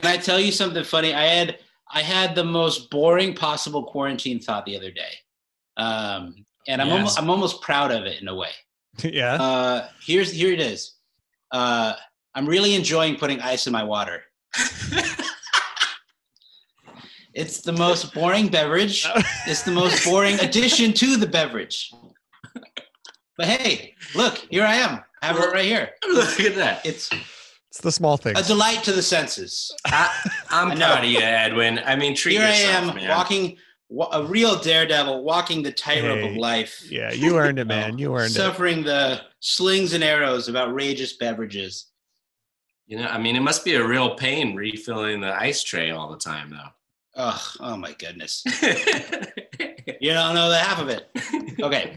Can I tell you something funny? I had I had the most boring possible quarantine thought the other day, um, and I'm Yes. almost, I'm almost proud of it in a way. yeah. Uh, here's here it is. Uh, I'm really enjoying putting ice in my water. it's the most boring beverage. It's the most boring addition to the beverage. But hey, look, here I am. I have it right here. Look at that. It's it's the small things. a delight to the senses. I, I'm I know. proud of you, Edwin. I mean, treat Here I am man. walking a real daredevil, walking the tightrope Hey, of life. yeah, you earned it, oh, man. You earned it. suffering the slings and arrows of outrageous beverages. You know, I mean, it must be a real pain refilling the ice tray all the time, though. Ugh, oh my goodness. You don't know the half of it. Okay.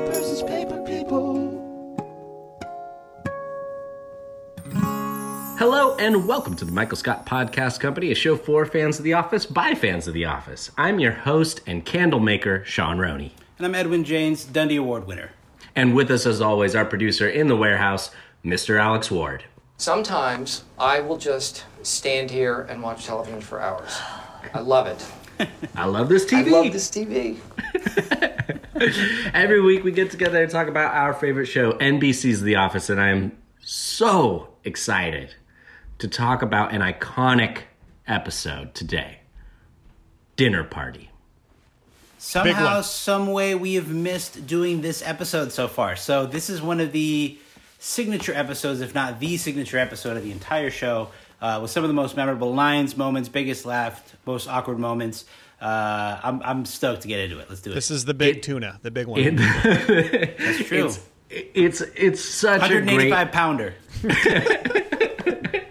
and welcome to the Michael Scott Podcast Company, a show for fans of The Office by fans of The Office. I'm your host and candle maker, Sean Roney. And I'm Edwin James, Dundie Award winner. And with us, as always, our producer in the warehouse, Mr. Alex Ward. Sometimes I will just stand here and watch television for hours. I love it. I love this TV. I love this TV. Every week we get together and talk about our favorite show, NBC's The Office, and I'm so excited to talk about an iconic episode today Dinner Party. Somehow, one. some way, we have missed doing this episode so far. So this is one of the signature episodes, if not the signature episode of the entire show, uh, with some of the most memorable lines, moments, biggest laugh, most awkward moments. Uh, I'm I'm stoked to get into it. Let's do it. This is the big tuna, the big one. It- That's true. it's, it's, it's such a great 185 pounder.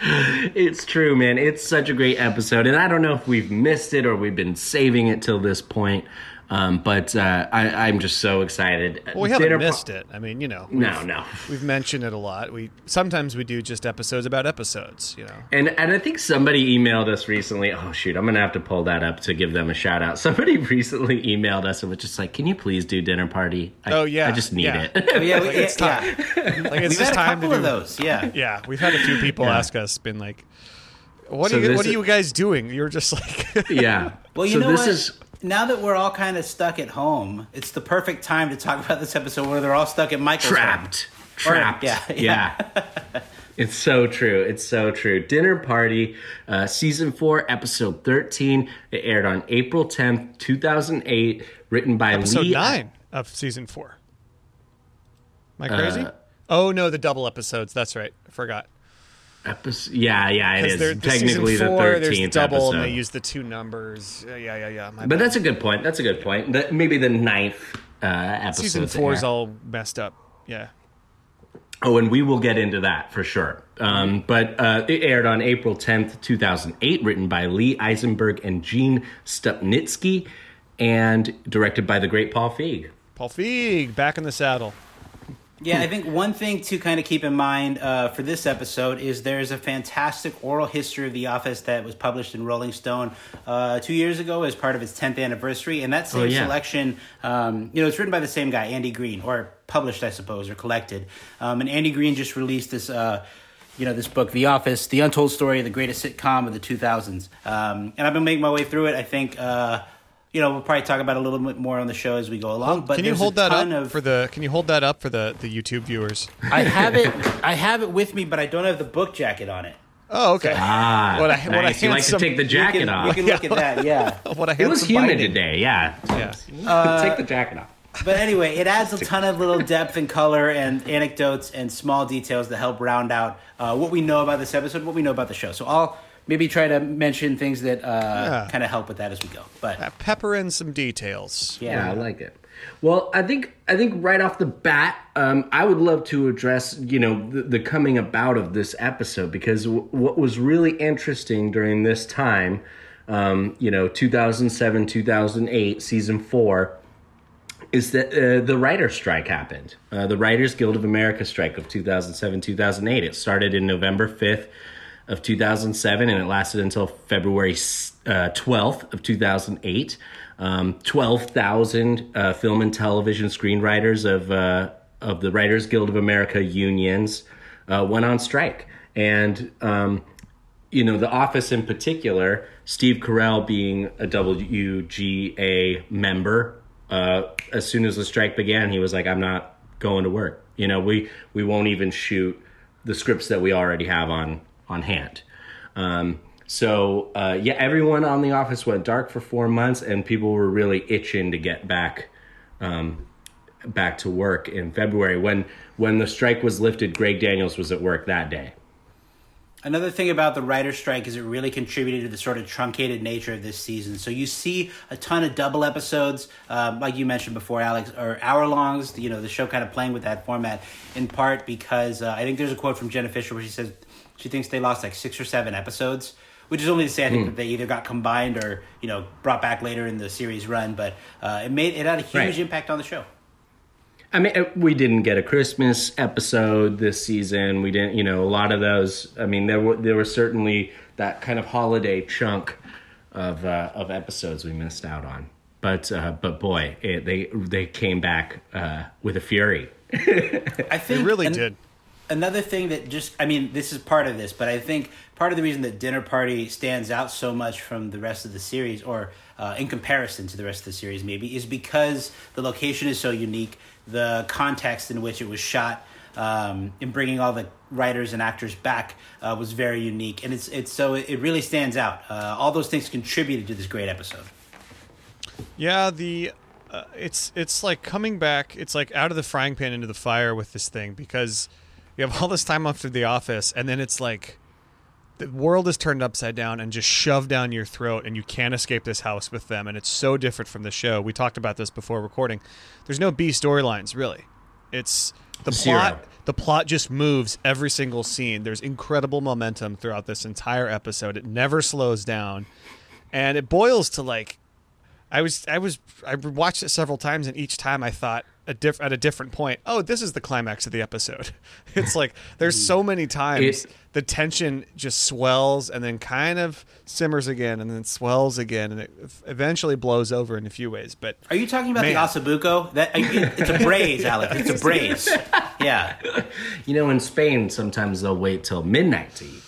It's true, man. It's such a great episode, and I don't know if we've missed it or we've been saving it till this point. Um, but uh, I, I'm just so excited. well, we haven't Dinner missed par- it. I mean, you know. No, we've- no. We've mentioned it a lot. We sometimes we do just episodes about episodes. You know. And and I think somebody emailed us recently. Oh shoot, I'm gonna have to pull that up to give them a shout out. Somebody recently emailed us and was just like, "Can you please do dinner party?" I, Oh, yeah, I just need yeah. it. Oh, yeah, we, Like, it's yeah, time. yeah. Like it's We've just had a time couple to of do- those. Yeah. Yeah, we've had a few people Yeah. ask us, been like, "What So are you? this What are you guys doing?" You're just like, yeah. Well, you so know this what? is now that we're all kind of stuck at home, it's the perfect time to talk about this episode where they're all stuck at Michael's home. trapped. Or- Trapped. yeah, yeah. It's so true. It's so true. Dinner Party, uh, season four, episode 13. It aired on April 10th, 2008, written by episode Lee. nine of season four. Am I crazy? Uh, oh no, the double episodes. That's right. I forgot. Episode, yeah, yeah, it is. Because is. they're the Technically the four, 13th there's double, episode. and they use the two numbers. Yeah, yeah, yeah. yeah. But bad. that's a good point. That's a good point. The, maybe the ninth uh, episode. season four is all messed up. Yeah. Oh, and we will get into that for sure. Um, but uh, it aired on April 10th, 2008, written by Lee Eisenberg and Gene Stupnitsky, and directed by the great Paul Feig. Paul Feig back in the saddle. Yeah, I think one thing to kind of keep in mind uh, for this episode is there's a fantastic oral history of The Office that was published in Rolling Stone uh, two years ago as part of its 10th anniversary. And that same Oh, yeah. selection, um, you know, it's written by the same guy, Andy Greene, or published, I suppose, or collected. Um, and Andy Greene just released this. Uh, you know this book, The Office: The Untold Story of the Greatest Sitcom of the 2000s, um, and I've been making my way through it. I think uh, you know we'll probably talk about a little bit more on the show as we go along. But can you hold that up of- for the? Can you hold that up for the the YouTube viewers? I have it. I have it with me, but I don't have the book jacket on it. Oh, okay. Ah, What a- what a nice. you like to take the jacket you can, off. You can look at that. Yeah. what a it was humid binding. today. Yeah. Yeah. take the jacket off. But anyway, it adds a ton of little depth and color and anecdotes and small details that help round out uh, what we know about this episode, what we know about the show. So I'll maybe try to mention things that uh, Yeah. kind of help with that as we go. But Uh, Pepper in some details. Yeah, yeah, I like it. Well, I think I think right off the bat, um, I would love to address you know the, the coming about of this episode because w- what was really interesting during this time, um, you know, 2007, 2008, season four, is that uh, the writer's strike happened. Uh, the Writers Guild of America strike of 2007 2008. It started in November 5th of 2007 and it lasted until February uh, 12th of 2008. Um, 12,000 uh, film and television screenwriters of, uh, of the Writers Guild of America unions uh, went on strike. And um, you know, The Office in particular, Steve Carell being a WGA member, uh, as soon as the strike began, he was like, I'm not going to work. You know, we, we won't even shoot the scripts that we already have on, on hand. Um, so, uh, yeah, everyone on The Office went dark for four months, and people were really itching to get back um, back to work in February. When, when the strike was lifted, Greg Daniels was at work that day. Another thing about the writer's strike is it really contributed to the sort of truncated nature of this season. So you see a ton of double episodes, um, like you mentioned before, Alex, or hour longs. You know, the show kind of playing with that format in part because uh, I think there's a quote from Jenna Fischer where she says she thinks they lost like six or seven episodes, which is only to say I think that they either got combined or you know brought back later in the series run. But uh, it made it had a huge Right. impact on the show. I mean, uh, we didn't get a Christmas episode this season. We didn't, you know, a lot of those. I mean, there were there were certainly that kind of holiday chunk of uh, of episodes we missed out on. But uh, but boy, it, they they came back uh, with a fury. I think It really an- did. Another thing that just i mean this is part of this but i think part of the reason that dinner party stands out so much from the rest of the series or uh, in comparison to the rest of the series maybe is because the location is so unique the context in which it was shot um, and bringing all the writers and actors back uh, was very unique and it's it's so it really stands out uh, all those things contributed to this great episode Yeah, the uh, it's it's like coming back. It's like out of the frying pan into the fire with this thing because you have all this time after the office, and then it's like the world is turned upside down and just shoved down your throat, and you can't escape this house with them. And it's so different from the show. We talked about this before recording. There's no B storylines really. It's the Zero. plot. The plot just moves every single scene. There's incredible momentum throughout this entire episode. It never slows down, and it boils to like I was I was I watched it several times, and each time I thought a diff- at a different point. Oh, this is the climax of the episode. It's like there's mm-hmm. so many times It- the tension just swells and then kind of simmers again, and then swells again, and it eventually blows over in a few ways. But are you talking about Man. the osso buco that it's a braise alex it's a braise yeah You know, in Spain, sometimes they'll wait till midnight to eat it.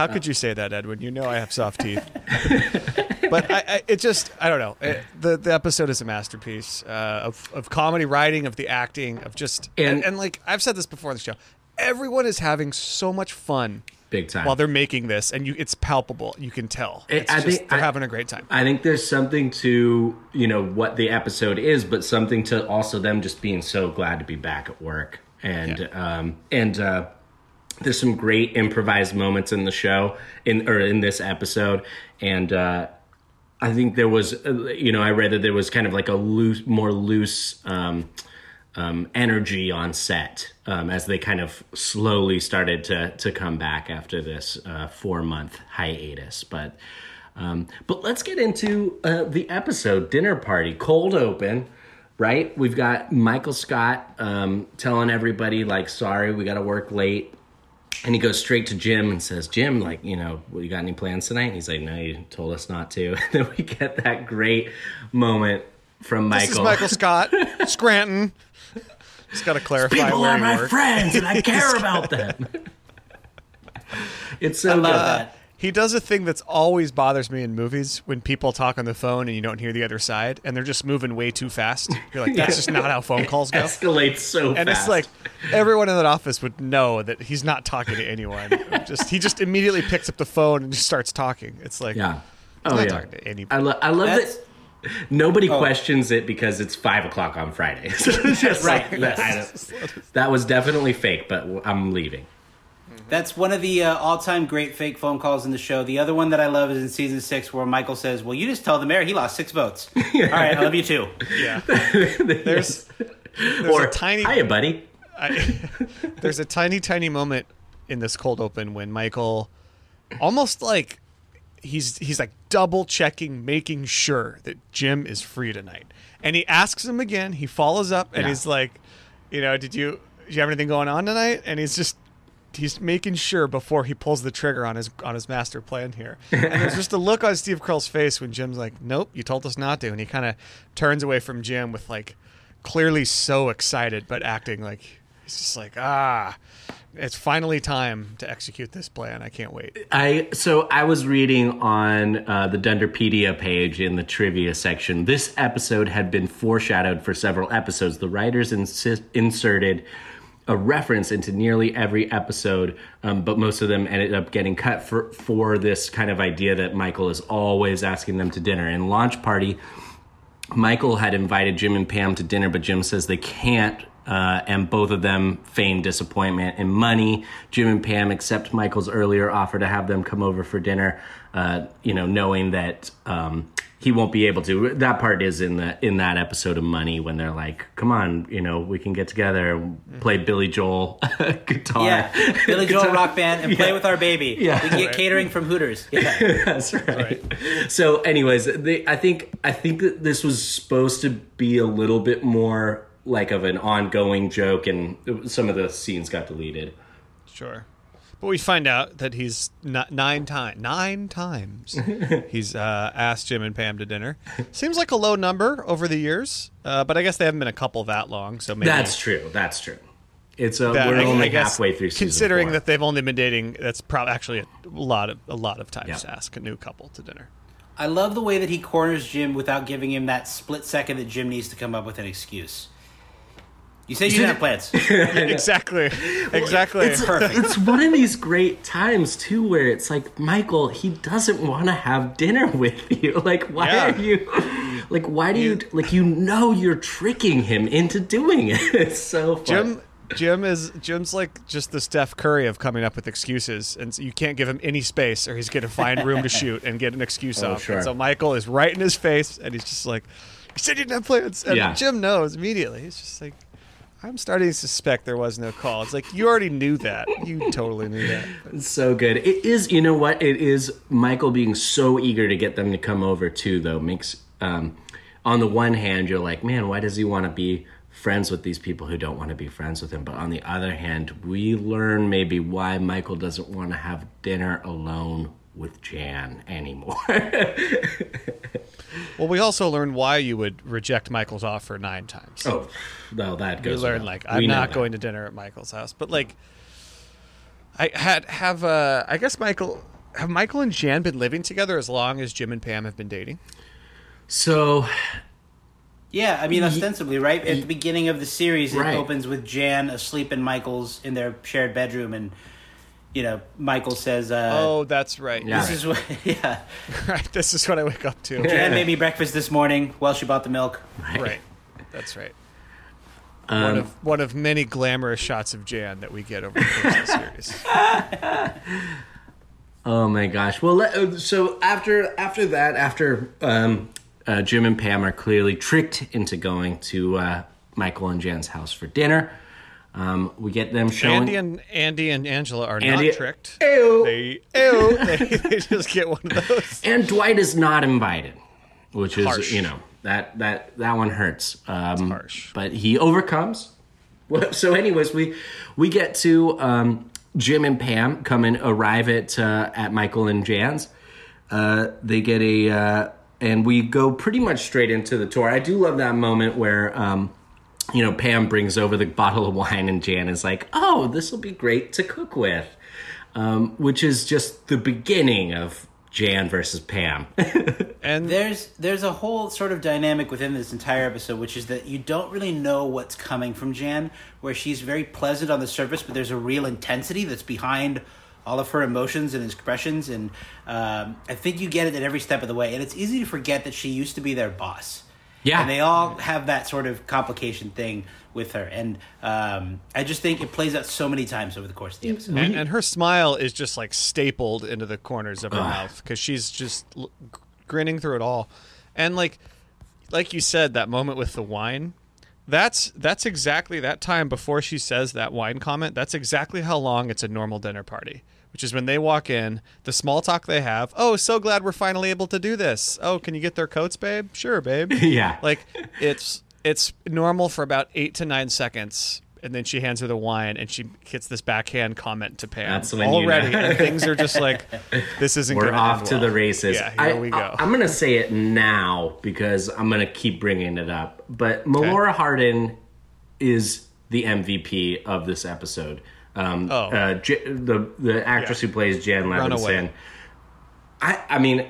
How could you say that, Edwin? You know I have soft teeth. but I, I, it just, I don't know. It, the the episode is a masterpiece uh, of of comedy writing, of the acting, of just and, And- and like I've said this before on the show. Everyone is having so much fun Big time. while they're making this, and you it's palpable. You can tell. It's I just, think- they're I- having a great time. I think there's something to you know what the episode is, but something to also them just being so glad to be back at work, and Yeah. um, and uh, there's some great improvised moments in the show in or in this episode, and uh, I think there was uh, you know I read that there was kind of like a loose, more loose. Um, um, energy on set um, as they kind of slowly started to to come back after this uh, four month hiatus. But um, but let's get into uh, the episode dinner party cold open. right? We've got Michael Scott um, telling everybody, like, sorry, we got to work late. And he goes straight to Jim and says, Jim, like, you know, well, you got any plans tonight? And he's like, no, you told us not to. And then we get that great moment from Michael. This is Michael Scott, Scranton. He's got to clarify People where are you my work. friends and I care about them. it's so I love good. that. He does a thing that's always bothers me in movies when people talk on the phone and you don't hear the other side and they're just moving way too fast. You're like, that's just not how phone calls go. Escalates so And fast. it's like everyone in that office would know that he's not talking to anyone. just he just immediately picks up the phone and just starts talking. It's like yeah. he's Oh, not yeah. talking to anybody. I, lo- I love That's- that nobody Oh. questions it because it's five o'clock on Friday. So just Right, like, yes. That was definitely fake, but I'm leaving. That's one of the uh, all-time great fake phone calls in the show. The other one that I love is in season six, where Michael says, "Well, you just tell the mayor he lost six votes." All right, I love you too. yeah. There's there's or a tiny hiya, buddy. I, there's a tiny, tiny moment in this cold open when Michael, almost like he's he's like double checking, making sure that Jim is free tonight, and he asks him again. He follows up and Yeah. he's like, you know, did you do you have anything going on tonight? And he's just he's making sure before he pulls the trigger on his on his master plan here. And there's just a look on Steve Carell's face when Jim's like, "Nope, you told us not to," and he kind of turns away from Jim with like clearly so excited but acting like he's just like, "Ah, it's finally time to execute this plan. I can't wait." I so I was reading on uh, the Dunderpedia page in the trivia section. This episode had been foreshadowed for several episodes. The writers inserted a reference into nearly every episode, um, but most of them ended up getting cut for for this kind of idea that Michael is always asking them to dinner. In Launch Party, Michael had invited Jim and Pam to dinner, but Jim says they can't. Uh, and both of them feign disappointment and money. Jim and Pam accept Michael's earlier offer to have them come over for dinner, uh, you know, knowing that um, he won't be able to. That part is in the in that episode of Money when they're like, "Come on, you know, we can get together and play Billy Joel guitar." Yeah, Billy Joel rock band and play with our baby. Yeah. we can get catering from Hooters. Yeah, That's right. So, anyways, they, I think I think that this was supposed to be a little bit more like of an ongoing joke, and some of the scenes got deleted. Sure. But we find out that he's not nine times nine times he's uh, asked Jim and Pam to dinner. Seems like a low number over the years, uh, but I guess they haven't been a couple that long. So maybe That's true. That's true. It's a, that- we're I- I only guess halfway through. Season Considering four. that they've only been dating, that's probably actually a lot of a lot of times Yeah. to ask a new couple to dinner. I love the way that he corners Jim without giving him that split second that Jim needs to come up with an excuse. You said you didn't have plans. exactly, exactly. It's, Perfect. it's one of these great times too where it's like Michael, he doesn't want to have dinner with you. Like, why Yeah. are you? Like, why do you? Like, you know, you're tricking him into doing it. It's so fun. Jim Jim is Jim's like just the Steph Curry of coming up with excuses, and so you can't give him any space, or he's going to find room to shoot and get an excuse Oh, off. sure. And so Michael is right in his face, and he's just like, "You said you didn't have plans." And Yeah. Jim knows immediately. He's just like, "I'm starting to suspect there was no call." It's like you already knew that. You totally knew that. It's so good. It is, you know what? It is Michael being so eager to get them to come over too, though. Makes um, on the one hand, you're like, man, why does he want to be friends with these people who don't want to be friends with him? But on the other hand, we learn maybe why Michael doesn't want to have dinner alone with Jan anymore. Well, we also learned why you would reject Michael's offer nine times. oh, no, that goes. you goes. learn like I'm not that. going to dinner at Michael's house, but like I had have uh I guess Michael have Michael and Jan been living together as long as Jim and Pam have been dating? So Yeah, I mean, ostensibly, right? At the beginning of the series, it Right. opens with Jan asleep in Michael's in their shared bedroom, and you know, Michael says, uh, oh, that's right. Yeah. "This is what, yeah." right. This is what I wake up to. Jan made me breakfast this morning. Well, she bought the milk. right. That's right. Um, one of one of many glamorous shots of Jan that we get over the course of the series. Oh my gosh. Well, let, uh, so after after that, after um, uh, Jim and Pam are clearly tricked into going to uh, Michael and Jan's house for dinner, um, we get them showing. Andy and Andy and Angela are Andy- not tricked. Ew. They ew, they, they just get one of those. and Dwight is not invited. which is Harsh. you know that that that one hurts. Um, harsh. but he overcomes. Well, so, anyways, we we get to um, Jim and Pam come and arrive at uh, at Michael and Jan's. Uh, they get a uh, and we go pretty much straight into the tour. I do love that moment where. Um, you know, Pam brings over the bottle of wine, and Jan is like, "Oh, this will be great to cook with," um, which is just the beginning of Jan versus Pam. And There's there's a whole sort of dynamic within this entire episode, which is that you don't really know what's coming from Jan, where she's very pleasant on the surface, but there's a real intensity that's behind all of her emotions and expressions, and um, I think you get it at every step of the way. And it's easy to forget that she used to be their boss. Yeah. and they all have that sort of complication thing with her, and um, I just think it plays out so many times over the course of the episode. and, and her smile is just like stapled into the corners of her mouth because she's just l- grinning through it all. And like like you said that moment with the wine that's that's exactly that time before she says that wine comment that's exactly how long it's a normal dinner party which is when they walk in the small talk they have oh so glad we're finally able to do this oh can you get their coats babe sure babe Yeah. like it's it's normal for about eight to nine seconds and then she hands her the wine and she hits this backhand comment to Pam That's when you already know. and things are just like this isn't We're off to well. the races. yeah here I, we go I, am going to say it now because I'm going to keep bringing it up. But Melora Hardin is the MVP of this episode. Um, Oh. uh, J- the the actress Yeah. who plays Jan Levinson. I I mean,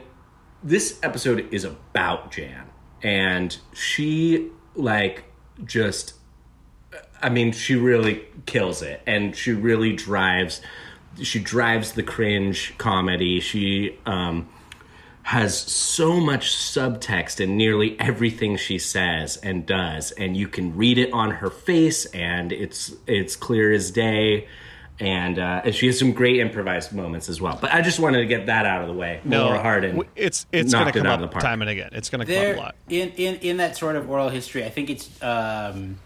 this episode is about Jan, and she like just I mean, she really kills it, and she really drives. She drives the cringe comedy. She um, has so much subtext in nearly everything she says and does, and you can read it on her face, and it's it's clear as day. And uh, and she has some great improvised moments as well. But I just wanted to get that out of the way. no Laura Hardin, it's it's gonna knocked it come out up of the park. time and again it's gonna come up a lot in, in in that sort of oral history, I think it's um,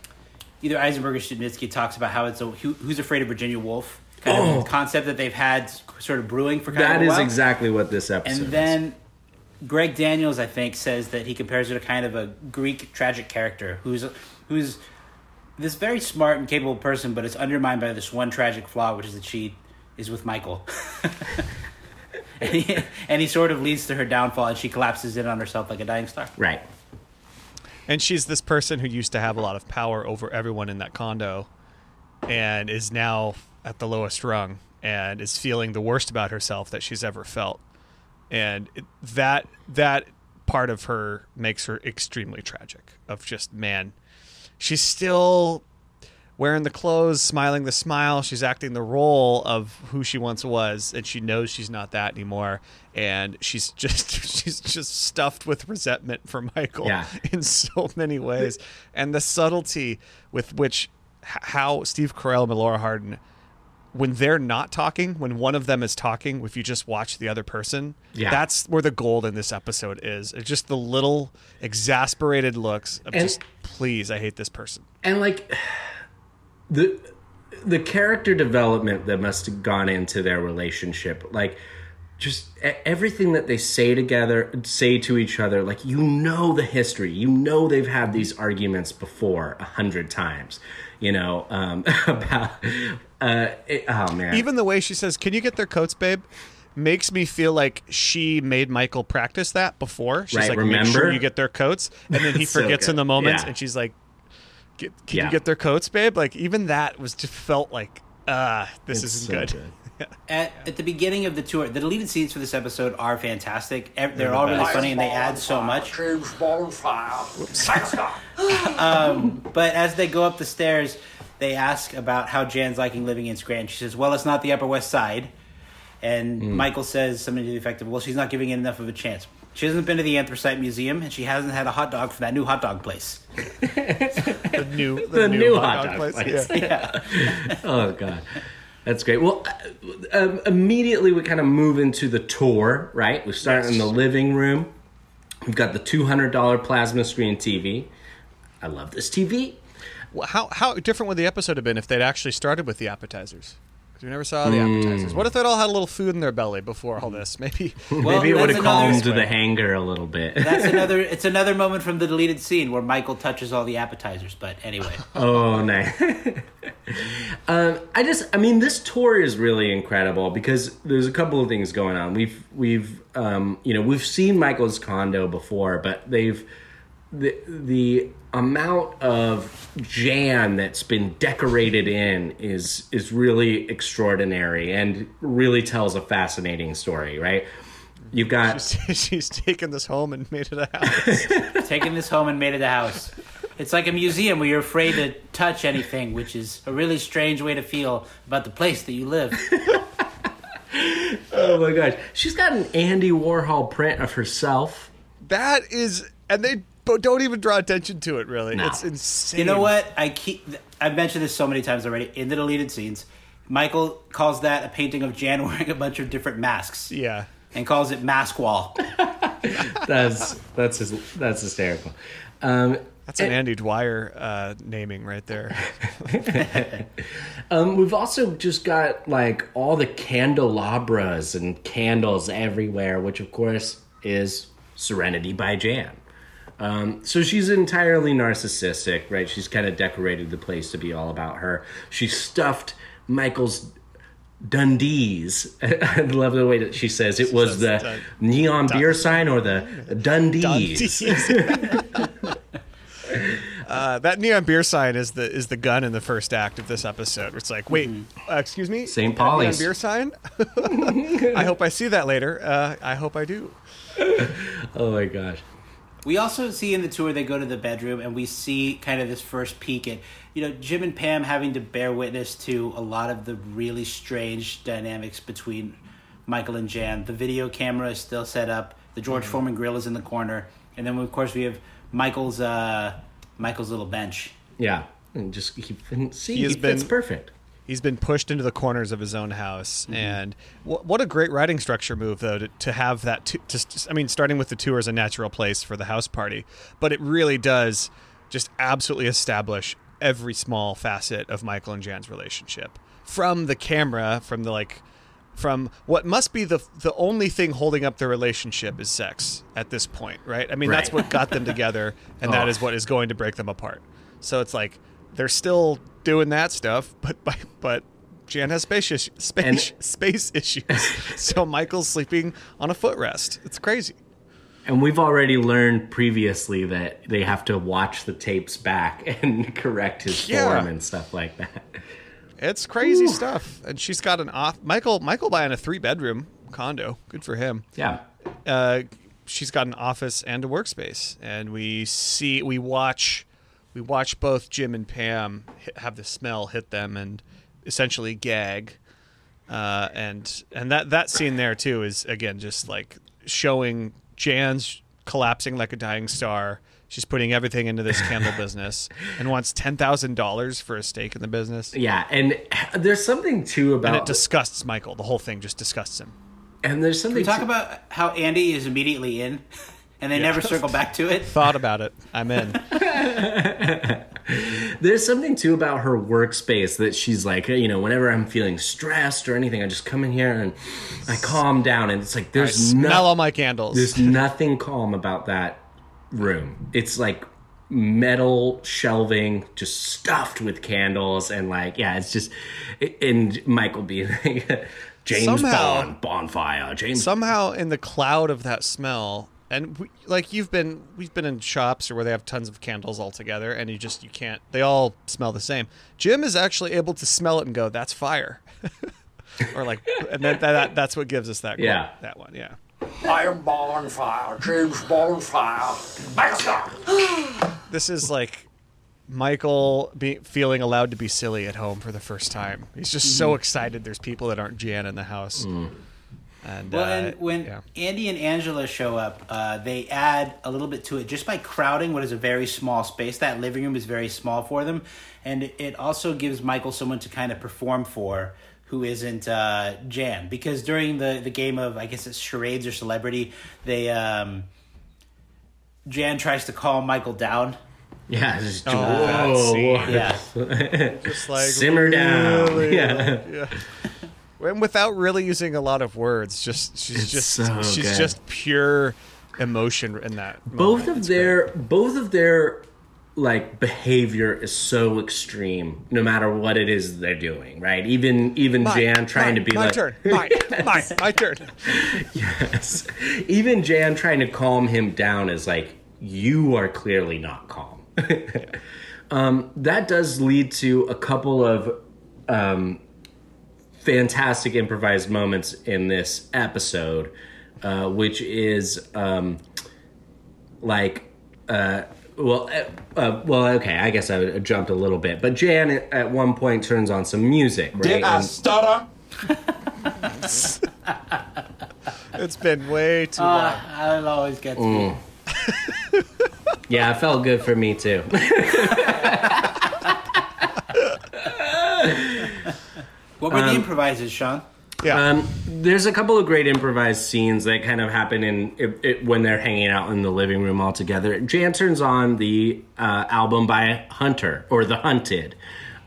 either Eisenberg or Stupnitsky talks about how it's a who, who's afraid of Virginia Woolf kind of concept that they've had sort of brewing for kind Oh. That of a is while. exactly what this episode And is. then Greg Daniels, I think, says that he compares her to kind of a Greek tragic character who's who's this very smart and capable person, but is undermined by this one tragic flaw, which is that she is with Michael. and, he, and he sort of leads to her downfall, and she collapses in on herself like a dying star. right. and she's this person who used to have a lot of power over everyone in that condo and is now at the lowest rung and is feeling the worst about herself that she's ever felt and it, that that part of her makes her extremely tragic of just man she's still wearing the clothes smiling the smile. She's acting the role of who she once was and she knows she's not that anymore. And she's just she's just stuffed with resentment for michael Yeah. in so many ways. And the subtlety with which how steve carell and laura hardin when they're not talking, when one of them is talking, if you just watch the other person, Yeah. that's where the gold in this episode is. It's just the little exasperated looks of And- just, please, I hate this person. and like the the character development that must have gone into their relationship like just everything that they say together say to each other like you know the history you know they've had these arguments before a hundred times you know um about uh it, oh man Even the way she says, "Can you get their coats, babe?" makes me feel like she made Michael practice that before. She's Right, like, "Make sure remember? you get their coats," and then he So forgets in the moment, Yeah. and she's like, get, "Can Yeah. you get their coats, babe?" Like even that was just felt like, ah, this It's isn't so good. good. At, at the beginning of the tour, the deleted scenes for this episode are fantastic. Ev- They're all really funny and they add so much. But as they go up the stairs, they ask about how Jan's liking living in Scranton. She says, "Well, it's not the Upper West Side." And Hmm. Michael says something to the effect of, "Well, she's not giving it enough of a chance. She hasn't been to the Anthracite Museum, and she hasn't had a hot dog from that new hot dog place." The new, the, The new, new hot, hot dog dog place. place. Yeah. oh god that's great well uh, um, immediately we kind of move into the tour right we start in the living room we've got the $200 plasma screen tv i love this tv Well, How how different would the episode have been if they'd actually started with the appetizers? Because We never saw the appetizers. What if they'd all had a little food in their belly before all this? Maybe. Well, Maybe it would that's have another- calmed the hanger a little bit. That's another. It's another moment from the deleted scene where Michael touches all the appetizers. But anyway, Oh, nice. um, I just, I mean, this tour is really incredible because there's a couple of things going on. We've, we've, um, you know, we've seen Michael's condo before, but they've the the amount of Jan that's been decorated in is is really extraordinary and really tells a fascinating story. Right? You've got She's taken this home and made it a house. taking this home and made it a house. It's like a museum where you're afraid to touch anything, which is a really strange way to feel about the place that you live. oh my gosh, she's got an Andy Warhol print of herself. that is, and they bo- don't even draw attention to it. Really, No. it's insane. You know what? I keep. I've mentioned this so many times already in the deleted scenes. Michael calls that a painting of Jan wearing a bunch of different masks Yeah. and calls it Mask Wall. That's that's his, that's hysterical. Um, That's an Andy Dwyer uh, naming right there. Um, we've also just got like all the candelabras and candles everywhere, which of course is Serenity by Jan. Um, so she's entirely narcissistic, right? She's kind of decorated the place to be all about her. She stuffed Michael's Dundies. I love the way that she says it was the Dun- neon beer sign or the Dundies. uh, that neon beer sign is the is the gun in the first act of this episode. It's like, wait, uh, excuse me, St. that neon beer sign. I hope I see that later. Uh, I hope I do. Oh my gosh. We also see in the tour they go to the bedroom and we see kind of this first peek at you know Jim and Pam having to bear witness to a lot of the really strange dynamics between Michael and Jan. The video camera is still set up. The George Mm-hmm. Foreman grill is in the corner, and then of course we have Michael's uh, Michael's little bench. Yeah. And just keep see, He he has fits been- perfect. He's been pushed into the corners of his own house, mm-hmm. and wh- what a great writing structure move, though, to, to have that. To, to, I mean, starting with the tour is a natural place for the house party, but it really does just absolutely establish every small facet of Michael and Jan's relationship, from the camera, from the like, from what must be the the only thing holding up their relationship is sex at this point, right? I mean, that's what got them together, and that Oh. is what is going to break them apart. So it's like they're still doing that stuff, but but, but Jan has space is- space And- space issues, so Michael's sleeping on a footrest. It's crazy. And we've already learned previously that they have to watch the tapes back and correct his Yeah. form and stuff like that. It's crazy stuff. And she's got an off Michael Michael buying a three bedroom condo. Good for him. Yeah. uh, she's got an office and a workspace, and we see we watch we watch both Jim and Pam hit, have the smell hit them and essentially gag, uh, and and that that scene there too is again just like showing Jan's collapsing like a dying star. She's putting everything into this candle business and wants ten thousand dollars for a stake in the business. Yeah, and there's something too about And about it disgusts Michael. The whole thing just disgusts him. and there's Can something we talk too- about how Andy is immediately in, and they never circle back to it. Thought about it. I'm in. There's something too about her workspace that she's like, you know, whenever I'm feeling stressed or anything, I just come in here and I calm down. And it's like I there's smell no, all my candles. there's nothing calm about that room. It's like metal shelving, just stuffed with candles, and like, yeah, it's just. And Michael being like, James Somehow- Bond, bonfire, James. somehow in the cloud of that smell and we, like you've been we've been in shops or where they have tons of candles all together and you just you can't they all smell the same. Jim is actually able to smell it and go that's fire. Or like and then that, that's what gives us that quote, Yeah. that one yeah. I am bonfire, James Bonfire. Bastard! this is like michael be, feeling allowed to be silly at home for the first time. He's just so mm-hmm. excited there's people that aren't jan in the house mm. And, Well, uh, and when yeah. Andy and Angela show up, uh, they add a little bit to it just by crowding what is a very small space. That living room is very small for them, and it also gives Michael someone to kind of perform for who isn't uh, Jan. Because during the the game of I guess it's charades or celebrity, they um, Jan tries to calm Michael down. yeah, just, Oh, that whoa, whoa. Yeah, just like Simmer down. really Yeah. low. yeah and without really using a lot of words. Just she's It's just so she's good. just pure emotion in that. both moment. of It's their both of their like behavior is so extreme no matter what it is they're doing right even even Mine, jan trying mine, to be my like turn, mine, mine, my turn. yes even jan trying to calm him down is like you are clearly not calm um, that does lead to a couple of um, fantastic improvised moments in this episode uh, which is um, like uh, well uh, uh, well okay i guess i jumped a little bit but jan at one point turns on some music right Did I stutter? It's been way too Uh, long. it always gets me. yeah it felt good for me too What were the improvises, Sean? Yeah, Um, there's a couple of great improvised scenes that kind of happen in it, it, when they're hanging out in the living room all together. Jan turns on the uh, album by Hunter or The Hunted.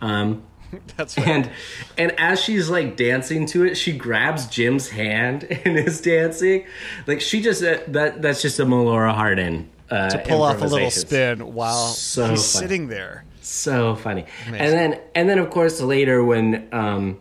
Um, that's right. and and as she's like dancing to it, she grabs Jim's hand and is dancing. Like she just uh, that that's just a Melora Hardin uh, to pull off a little spin while So he's funny. sitting there. So funny. And then and then of course later when um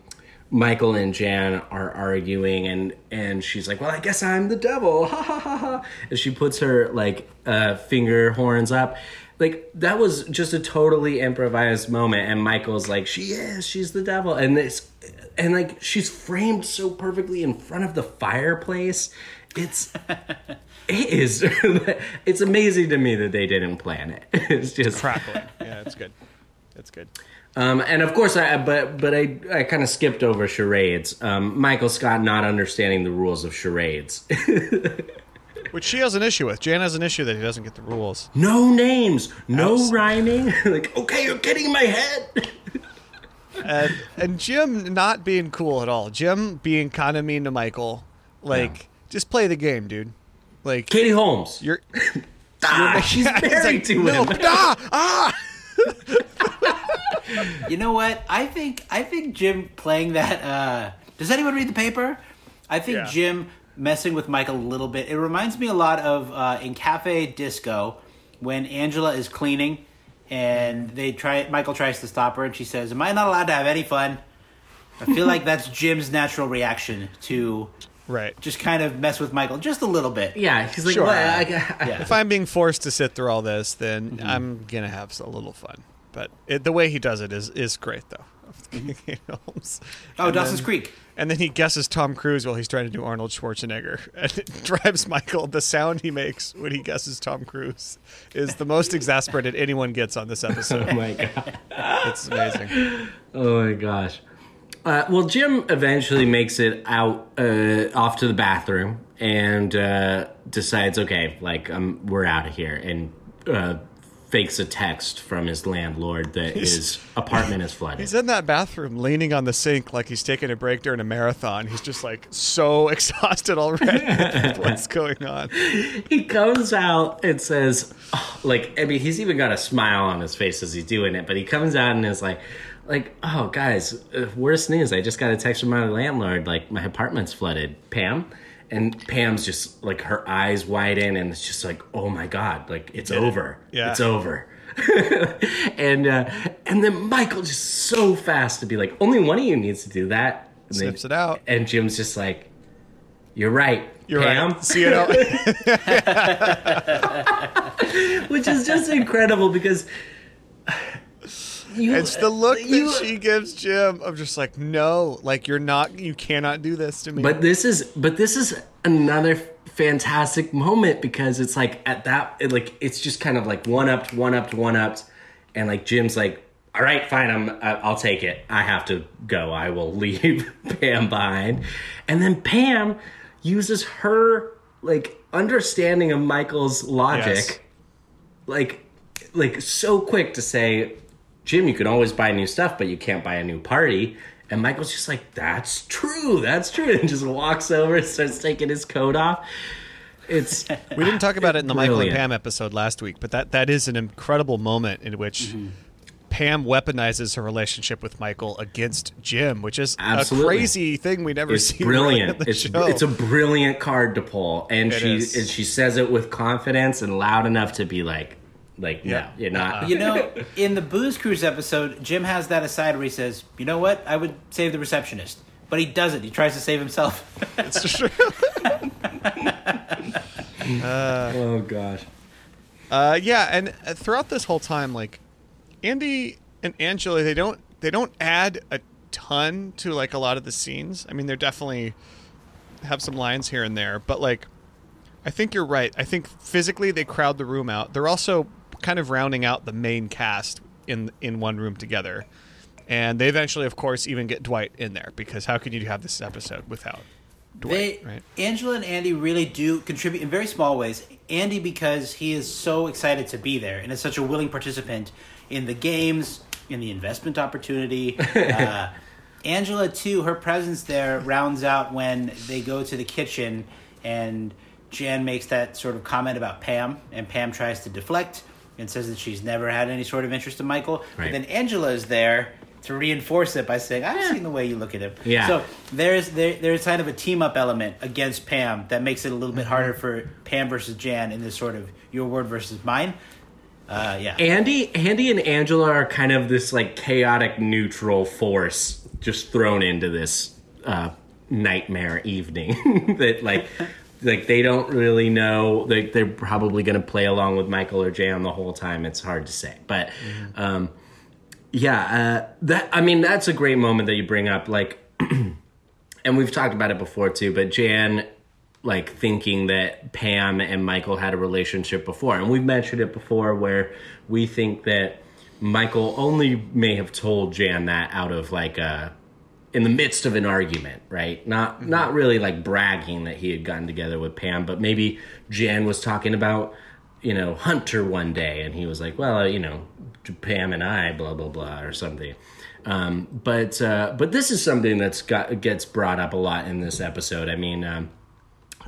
Michael and Jan are arguing and and she's like, "Well, I guess I'm the devil." Ha ha ha ha. And she puts her like uh finger horns up. Like that was just a totally improvised moment and Michael's like, "She is. She's the devil." And this and like she's framed so perfectly in front of the fireplace. It's it is it's amazing to me that they didn't plan it. It's just Crackling. Yeah, it's good. It's good. Um, and of course, I but but I I kind of skipped over charades. Um, Michael Scott not understanding the rules of charades. Which she has an issue with. Jan has an issue that he doesn't get the rules. no names, no rhyming. like okay, you're getting in my head. and and Jim not being cool at all. Jim being kind of mean to Michael. Like, just play the game, dude. Like Katie Holmes. you're. ah, she's He's married like, to no, him. ah, ah. You know what? I think I think Jim playing that. Uh, does anyone read the paper? I think Yeah. Jim messing with Mike a little bit. It reminds me a lot of uh, in Cafe Disco when Angela is cleaning and they try. Michael tries to stop her and she says, "Am I not allowed to have any fun?" I feel like that's Jim's natural reaction to Right. just kind of mess with Michael just a little bit. Yeah, he's like, Sure. "What? I, I, Yeah. If I'm being forced to sit through all this, then Mm-hmm. I'm gonna have a little fun. But it, the way he does it is is great, though. Kate Holmes. Oh, And Dawson's then- Creek. And then he guesses Tom Cruise while he's trying to do Arnold Schwarzenegger, and it drives Michael. The sound he makes when he guesses Tom Cruise is the most exasperated anyone gets on this episode. oh my god. It's amazing. Oh my gosh. Uh, well, Jim eventually makes it out uh, off to the bathroom and uh, decides, okay, like um, we're out of here, and uh, fakes a text from his landlord that his apartment is flooded. He's in that bathroom, leaning on the sink like he's taking a break during a marathon. He's just like so exhausted already. What's going on? he comes out and says, oh, like, I mean, he's even got a smile on his face as he's doing it, but he comes out and is like, like, oh, guys, uh, worst news. I just got a text from my landlord, like, my apartment's flooded. Pam? And Pam's just like, her eyes widen, and it's just like, oh my God, like, it's over. Yeah. It's over. and uh, and then Michael just so fast to be like, only one of you needs to do that. And then- Snips it out. And Jim's just like, you're right. You're Pam. right. See you know. which is just incredible because you, It's the look you- that she gives Jim of just like, no, like you're not, you cannot do this to me. But this is but this is another fantastic moment because it's like at that it, like it's just kind of like one upped, one upped, one upped, and like Jim's like, all right, fine, I'm I- I'll take it. I have to go. I will leave Pam behind, and then Pam uses her like understanding of Michael's logic. Yes. like like so quick to say jim you can always buy new stuff but you can't buy a new party and michael's just like that's true that's true and just walks over and starts taking his coat off it's we didn't talk about it in the Michael and Pam episode last week, but that that is an incredible moment in which Mm-hmm. Pam weaponizes her relationship with Michael against Jim, which is Absolutely. a crazy thing we never It's see. brilliant. in the It's show. it's a brilliant card to pull, and It she is. and she says it with confidence and loud enough to be like, like Yeah. no, you're not. You know, in the Booze Cruise episode, Jim has that aside where he says, "You know what? I would save the receptionist," but he doesn't. He tries to save himself. It's true. oh gosh. Uh, yeah, and uh, throughout this whole time, like Andy and Angela, they don't they don't add a ton to like a lot of the scenes. I mean, they're definitely have some lines here and there, but like I think you're right. I think physically they crowd the room out. They're also kind of rounding out the main cast in in one room together. And they eventually, of course, even get Dwight in there because how can you have this episode without Dwight? They, right? Angela and Andy really do contribute in very small ways. Andy because he is so excited to be there and is such a willing participant in the games, in the investment opportunity. uh, Angela too, her presence there rounds out when they go to the kitchen and Jan makes that sort of comment about Pam, and Pam tries to deflect and says that she's never had any sort of interest in Michael. But then Angela is there to reinforce it by saying, "I've seen the way you look at him." Yeah. So there's there, there's kind of a team up element against Pam that makes it a little bit harder for Pam versus Jan in this sort of your word versus mine. Uh, yeah. Andy, Andy, and Angela are kind of this like chaotic neutral force just thrown into this uh, nightmare evening that like like they don't really know like they're probably going to play along with Michael or Jan the whole time. It's hard to say, but um, yeah, uh, that I mean that's a great moment that you bring up. Like, and we've talked about it before too. But Jan like thinking that Pam and Michael had a relationship before. And we've mentioned it before where we think that Michael only may have told Jan that out of like a in the midst of an argument, right? Not not really like bragging that he had gotten together with Pam, but maybe Jan was talking about, you know, Hunter one day and he was like, well, you know, Pam and I blah blah blah or something. Um, but uh, but this is something that's got gets brought up a lot in this episode. I mean, um,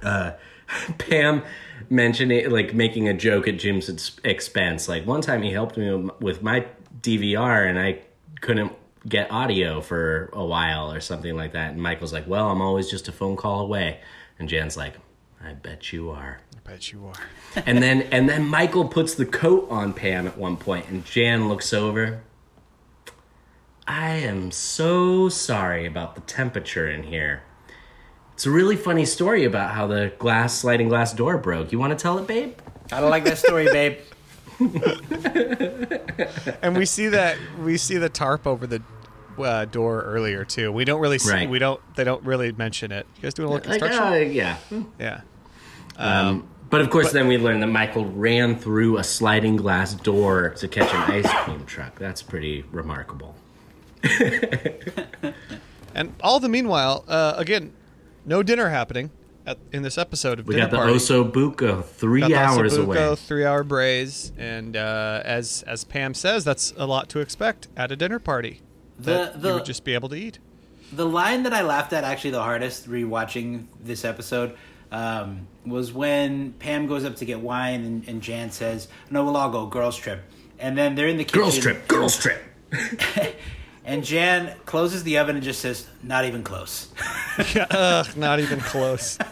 uh, Pam mentioning like making a joke at Jim's expense. Like one time he helped me with my DVR and I couldn't get audio for a while or something like that. And Michael's like, "Well, I'm always just a phone call away." And Jan's like, "I bet you are." I bet you are. and then and then Michael puts the coat on Pam at one point, and Jan looks over. I am so sorry about the temperature in here. It's a really funny story about how the glass sliding glass door broke. You want to tell it, babe? I don't like that story, babe. and we see that we see the tarp over the uh, door earlier too. We don't really see. Right. We don't. They don't really mention it. You guys doing a little Like, construction? uh, yeah. yeah. Um, but of course, then we learn that Michael ran through a sliding glass door to catch an ice cream truck. That's pretty remarkable. And all the meanwhile, uh, again, no dinner happening at, in this episode of We Dinner got the Party. Osso Buco three Got hours away. three-hour braise, and uh, as as Pam says, that's a lot to expect at a dinner party. The- that the- you would just be able to eat. The line that I laughed at actually the hardest rewatching this episode um, was when Pam goes up to get wine and, and Jan says, "No, we'll all go girls trip." And then they're in the kitchen. Girls trip, girls trip. And Jan closes the oven and just says, "Not even close." Ugh, not even close.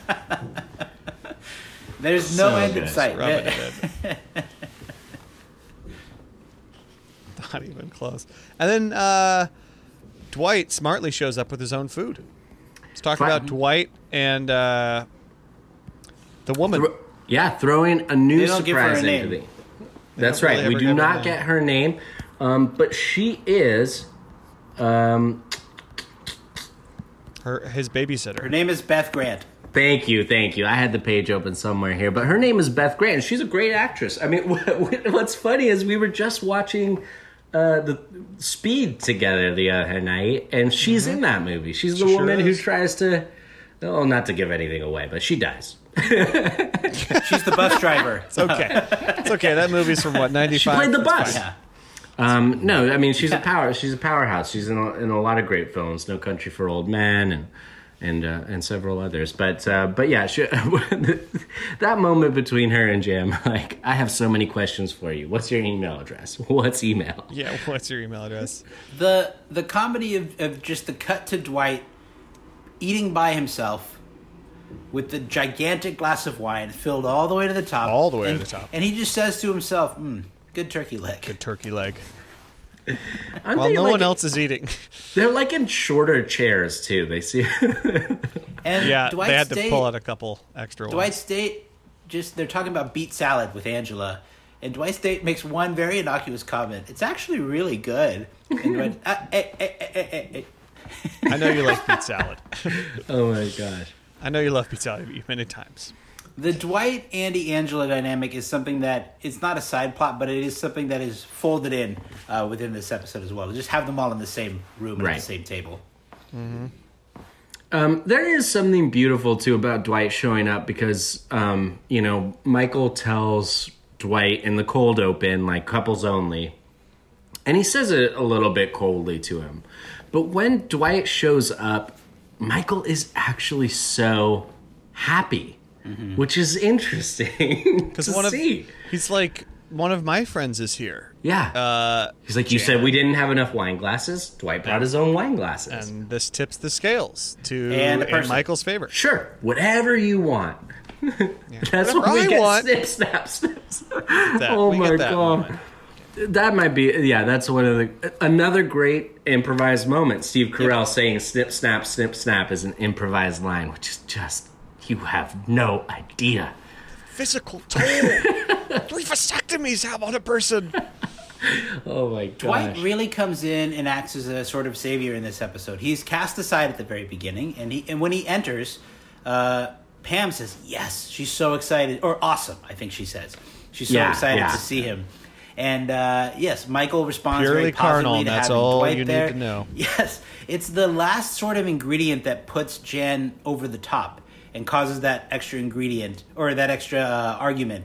There's no So end in good. sight. Rub it in. Not even close. And then uh, Dwight smartly shows up with his own food. Let's talk Fine. about Dwight and uh, the woman. Thro- yeah, throwing a new They don't give her a surprise into the. That's don't really right. We do give her a not get her name, um, but she is. Um, Her his babysitter. Her name is Beth Grant. Thank you, thank you. I had the page open somewhere here, but her name is Beth Grant. and She's a great actress. I mean, what, what's funny is we were just watching uh, the Speed together the other night, and she's in that movie. She's the Mm-hmm. Sure woman who is. tries to, oh, not to give anything away, but she dies. She's the bus driver. It's okay. it's okay. That movie's from what ninety five. She played the bus. Yeah. Um, no, I mean she's a power. She's a powerhouse. She's in a, in a lot of great films. No Country for Old Men, and and uh, and several others. But uh, but yeah, she, that moment between her and Jim, like I have so many questions for you. What's your email address? What's email? Yeah, what's your email address? The the comedy of, of just the cut to Dwight eating by himself with the gigantic glass of wine filled all the way to the top. All the way to the top. And he just says to himself, mm, good turkey leg. Good turkey leg. Aren't While no like- one else is eating. They're like in shorter chairs too. They see. And yeah, Dwight they had to pull out a couple extra Dwight ones. State just they're talking about beet salad with Angela. And Dwight State makes one very innocuous comment. It's actually really good. And Dwight, ah, eh, eh, eh, eh, eh, eh. I know you like beet salad. oh my gosh. I know you love beet salad I've many times. The Dwight Andy Angela dynamic is something that it's not a side plot, but it is something that is folded in uh, within this episode as well. Just have them all in the same room and at the same table. Um, there is something beautiful too about Dwight showing up because, um, you know, Michael tells Dwight in the cold open, like couples only, and he says it a little bit coldly to him. But when Dwight shows up, Michael is actually so happy, which is interesting Because to one of see. he's like one of my friends is here. Yeah. Uh, He's like, you said we didn't have enough wine glasses. Dwight brought his own wine glasses. and this tips the scales to And a in. Michael's favor. Sure, whatever you want. That's Whatever what we I get. want. Snip, snap, snips. Oh we my get that god, moment. that might be. Yeah, that's one of the another great improvised moment. Steve Carell saying "snip, snap, snip, snap" is an improvised line, which is just you have no idea. Physical toll. Three vasectomies have on a person. Oh my god. Dwight really comes in and acts as a sort of savior in this episode. He's cast aside at the very beginning, and he and when he enters, uh, Pam says, "Yes, she's so excited or awesome." I think she says she's so Yeah, excited yeah. to see him. And uh, yes, Michael responds Purely very positively carnal, to that's having all Dwight you need to know. Yes, it's the last sort of ingredient that puts Jan over the top and causes that extra ingredient or that extra uh, argument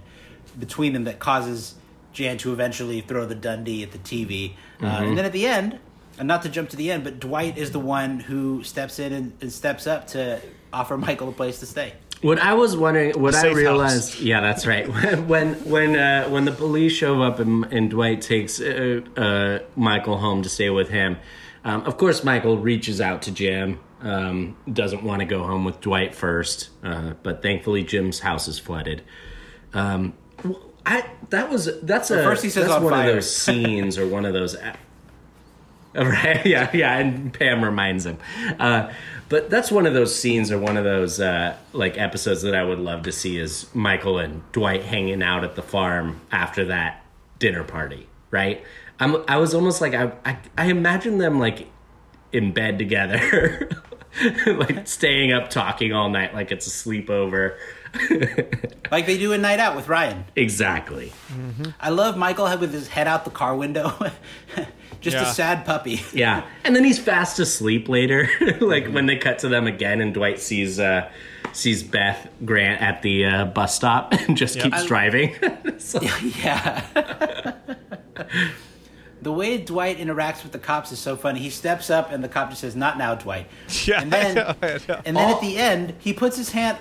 between them that causes Jan to eventually throw the Dundie at the TV. Uh, Mm-hmm. and then at the end, and not to jump to the end, but Dwight is the one who steps in and, and steps up to offer Michael a place to stay. What I was wondering, what I realized, house. yeah, that's right. When when uh, when the police show up and, and Dwight takes uh, uh, Michael home to stay with him, um, of course Michael reaches out to Jim. Um, doesn't want to go home with Dwight first, uh, but thankfully Jim's house is flooded. Um, I that was that's a first he says that's on one fire. of those scenes or one of those. Right? Yeah, yeah. And Pam reminds him. Uh, but that's one of those scenes or one of those uh, like episodes that I would love to see is Michael and Dwight hanging out at the farm after that dinner party. Right? I'm. I was almost like I. I, I imagine them like in bed together, like staying up talking all night, like it's a sleepover. Like they do a night out with Ryan. Exactly. I love Michael with his head out the car window. Just Yeah. a sad puppy. Yeah, and then he's fast asleep later. like when they cut to them again, and Dwight sees uh, sees Beth Grant at the uh, bus stop and just Yep. keeps I- driving. Yeah. The way Dwight interacts with the cops is so funny. He steps up and the cop just says, "Not now, Dwight." Yeah, And then, I know, I know. and then at the oh. end, he puts his hand.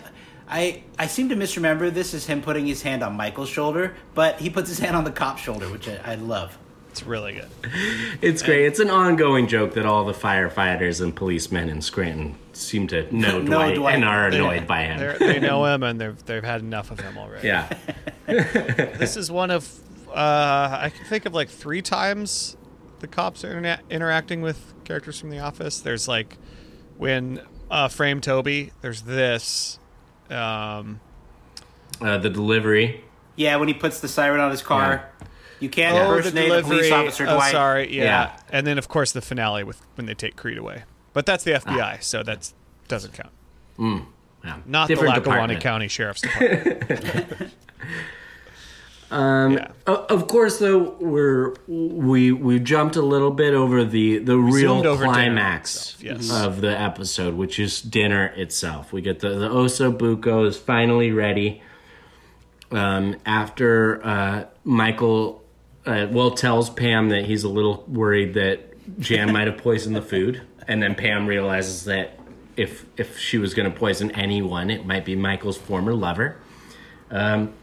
I I seem to misremember this as him putting his hand on Michael's shoulder, but he puts his hand on the cop's shoulder, which I, I love. It's really good. it's great. It's an ongoing joke that all the firefighters and policemen in Scranton seem to know Know Dwight, Dwight. and are They- annoyed by him. They're, they know him and they've they've had enough of him already. yeah, This is one of uh, I can think of like three times the cops are interna- interacting with characters from The Office. There's like when uh, Frame Toby. There's this. Um, uh, the delivery. Yeah, when he puts the siren on his car, you can't oh, the impersonate a police delivery. officer, oh, sorry. Yeah. Yeah. And then of course the finale with when they take Creed away. But that's the FBI, so that doesn't count. Yeah. Not Different the Lackawanna department. County Sheriff's Department. Um, Yeah. Of course, though, we're we we jumped a little bit over the the real over dinner climax itself, yes. of the episode, which is dinner itself. We get the the osso buco is finally ready. Um, after uh, Michael, uh, well, tells Pam that he's a little worried that Jan might have poisoned the food, and then Pam realizes that if if she was going to poison anyone, it might be Michael's former lover. Um,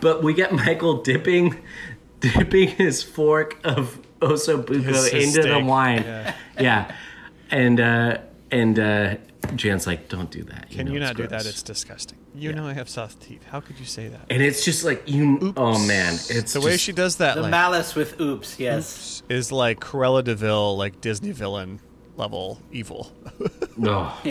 but we get Michael dipping dipping his fork of osso buco His- his into the wine. yeah. Yeah, and uh, and uh, Jan's like, "Don't do that." Can know you it's not do that? It's disgusting. You know I have soft teeth. How could you say that? and it's just like you. Oh man, it's the way she does that, The like, malice with oops, yes. is like Cruella de Vil, like Disney villain level evil. Oh.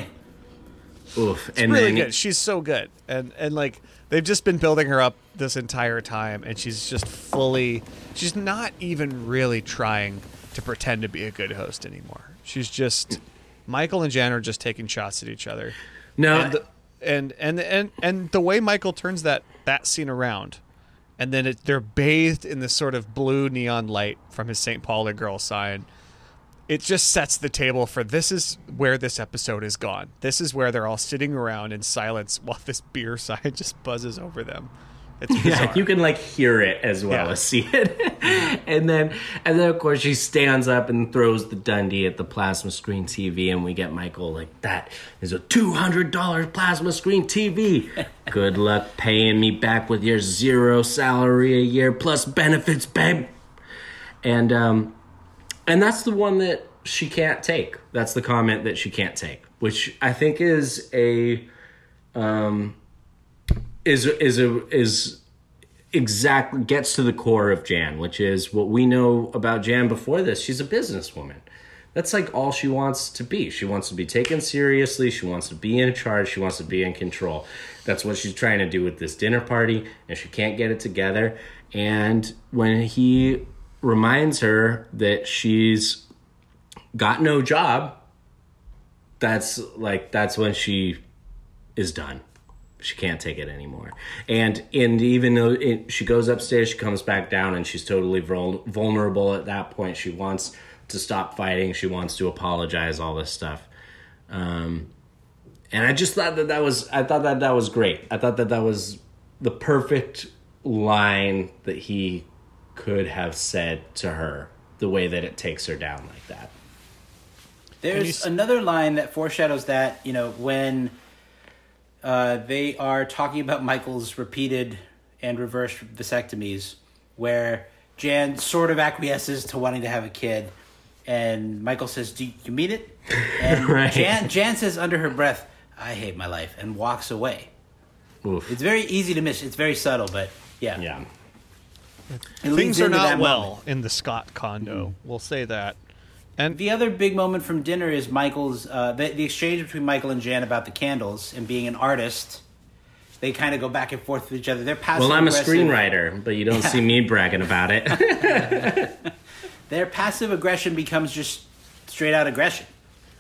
Oof. It's and really then good. She's so good, and and like they've just been building her up this entire time, and she's just fully. She's not even really trying to pretend to be a good host anymore. She's just Michael and Jan are just taking shots at each other. No, and the, and, and and and the way Michael turns that that scene around, and then it, they're bathed in this sort of blue neon light from his St. Pauli girl sign. It just sets the table for this is where this episode is gone. This is where they're all sitting around in silence while this beer sign just buzzes over them. It's. Yeah, you can like hear it as well Yeah. as see it. and then and then of course she stands up and throws the Dundie at the plasma screen TV and we get Michael like that is a two hundred dollar plasma screen TV. Good luck paying me back with your zero salary a year plus benefits, babe. And um and that's the one that she can't take. That's the comment that she can't take, which I think is a um is is a is exactly gets to the core of Jan, which is what we know about Jan before this. She's a businesswoman. That's like all she wants to be. She wants to be taken seriously. She wants to be in charge. She wants to be in control. That's what she's trying to do with this dinner party, and she can't get it together. And when he reminds her that she's got no job, that's like that's when she is done. She can't take it anymore. And and even though it, she goes upstairs, she comes back down, and she's totally vul- vulnerable at that point. She wants to stop fighting. She wants to apologize. All this stuff. Um, and I just thought that that was I thought that that was great. I thought that that was the perfect line that he could have said to her. The way that it takes her down like that. There's another line that foreshadows that, you know, when uh, they are talking about Michael's repeated and reversed vasectomies, where Jan sort of acquiesces to wanting to have a kid, and Michael says, "Do you mean it?" And Right. Jan Jan says under her breath, "I hate my life," and walks away. Oof. It's very easy to miss. It's very subtle, but yeah, Yeah. It Things are not well moment. in the Scott condo. We'll say that. And The other big moment from dinner is Michael's uh, the, the exchange between Michael and Jan about the candles and being an artist. They kind of go back and forth with each other. They're passive. Well, I'm a screenwriter, but you don't see me bragging about it. Their passive aggression becomes just straight out aggression.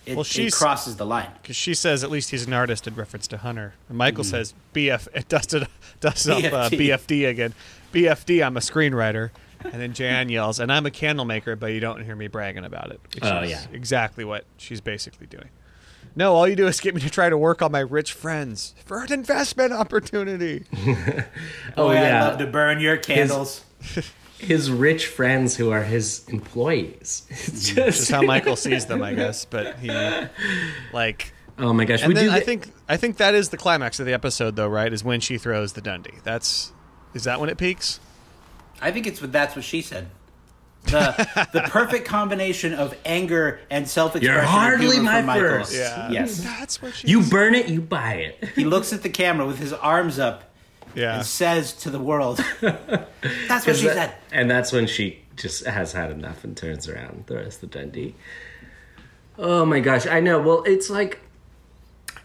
It, Well, she crosses the line. because she says at least he's an artist in reference to Hunter, and Michael Mm-hmm. says BF it dusted dusted up uh, BFD. BFD again. BFD, I'm a screenwriter, and then Jan yells, and I'm a candle maker, but you don't hear me bragging about it. Which Oh, is yeah. exactly what she's basically doing. No, all you do is get me to try to work on my rich friends for an investment opportunity. oh Boy, yeah, I love to burn your candles. his rich friends who are his employees. It's hmm. Just just how Michael sees them, I guess. But he, like, oh my gosh, and we then do. I get- think I think that is the climax of the episode, though, right? Is when she throws the Dundie. That's is that when it peaks? I think it's what that's what she said. The the perfect combination of anger and self expression. You're hardly my first. Yeah. Yes. That's what she. you burn it, you buy it. He looks at the camera with his arms up Yeah. and says to the world, "That's what she That- said." and that's when she just has had enough and turns around and throws the Dundie. Oh my gosh, I know. Well, it's like,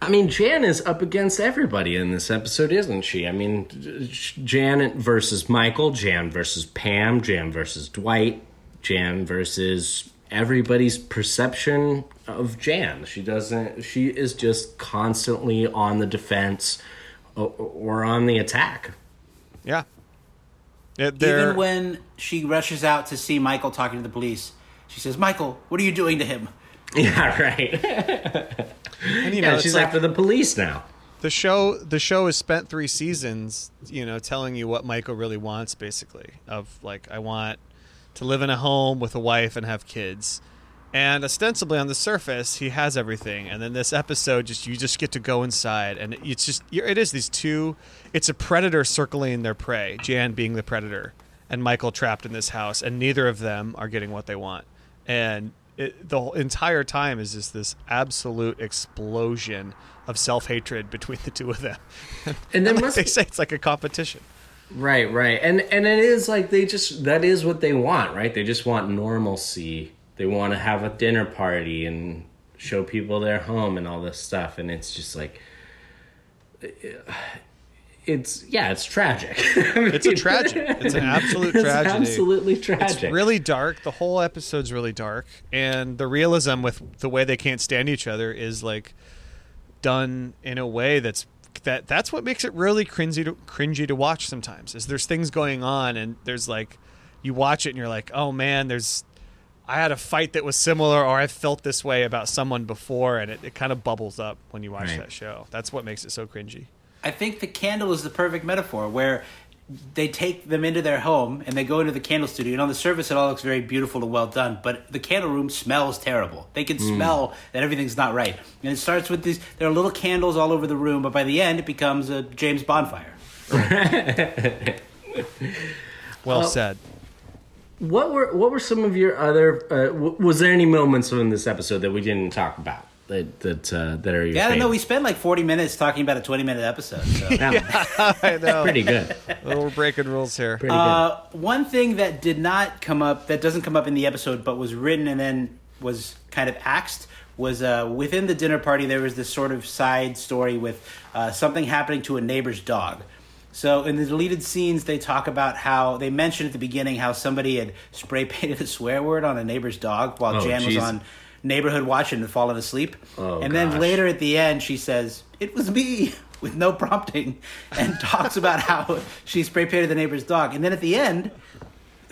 I mean, Jan is up against everybody in this episode, isn't she? I mean, Jan versus Michael, Jan versus Pam, Jan versus Dwight, Jan versus everybody's perception of Jan. She doesn't. She is just constantly on the defense or, or on the attack. Yeah. Yeah, they're- Even when she rushes out to see Michael talking to the police, she says, "Michael, what are you doing to him?" Yeah, right. and, you know, Yeah, she's like after the police now. the show. The show has spent three seasons, you know, telling you what Michael really wants, basically. Of like, I want to live in a home with a wife and have kids, And ostensibly on the surface, he has everything. And then this episode, just you just get to go inside, and it's just it is these two. It's a predator circling their prey, Jan being the predator, and Michael trapped in this house, and neither of them are getting what they want. And it, the entire time is just this absolute explosion of self hatred between the two of them. And then like they say it's like a competition. Right, right. And and it is like they just that is what they want, right? They just want normalcy. They want to have a dinner party and show people their home and all this stuff and it's just like it's yeah, it's tragic. It's a tragedy. It's an absolute It's tragedy. absolutely tragic. It's really dark. The whole episode's really dark, and the realism with the way they can't stand each other is like done in a way that's that that's what makes it really cringy to cringy to watch sometimes. Is there's things going on and there's like you watch it and you're like, "Oh man, there's I had a fight that was similar or I felt this way about someone before and it, it kind of bubbles up when you watch Right. that show. That's what makes it so cringy. I think the candle is the perfect metaphor where they take them into their home and they go into the candle studio and on the surface it all looks very beautiful and well done but the candle room smells terrible they can Mm. smell that everything's not right and it starts with these there are little candles all over the room but by the end it becomes a james bonfire Well Uh, said. What were what were some of your other? Uh, w- was there any moments in this episode that we didn't talk about that that uh, that are your? yeah i don't know we spent like 40 minutes talking about a 20 minute episode so I know. Pretty good. Well, we're breaking rules here. Pretty good. Uh, one thing that did not come up, that doesn't come up in the episode, but was written and then was kind of axed, was uh, within the dinner party. There was this sort of side story with uh, something happening to a neighbor's dog. So in the deleted scenes, they talk about how they mentioned at the beginning how somebody had spray painted a swear word on a neighbor's dog while Oh, Jan was on neighborhood watching and falling asleep. Oh, and gosh. then later at the end, she says, "It was me." With no prompting, and talks about how she spray painted the neighbor's dog. And then at the end,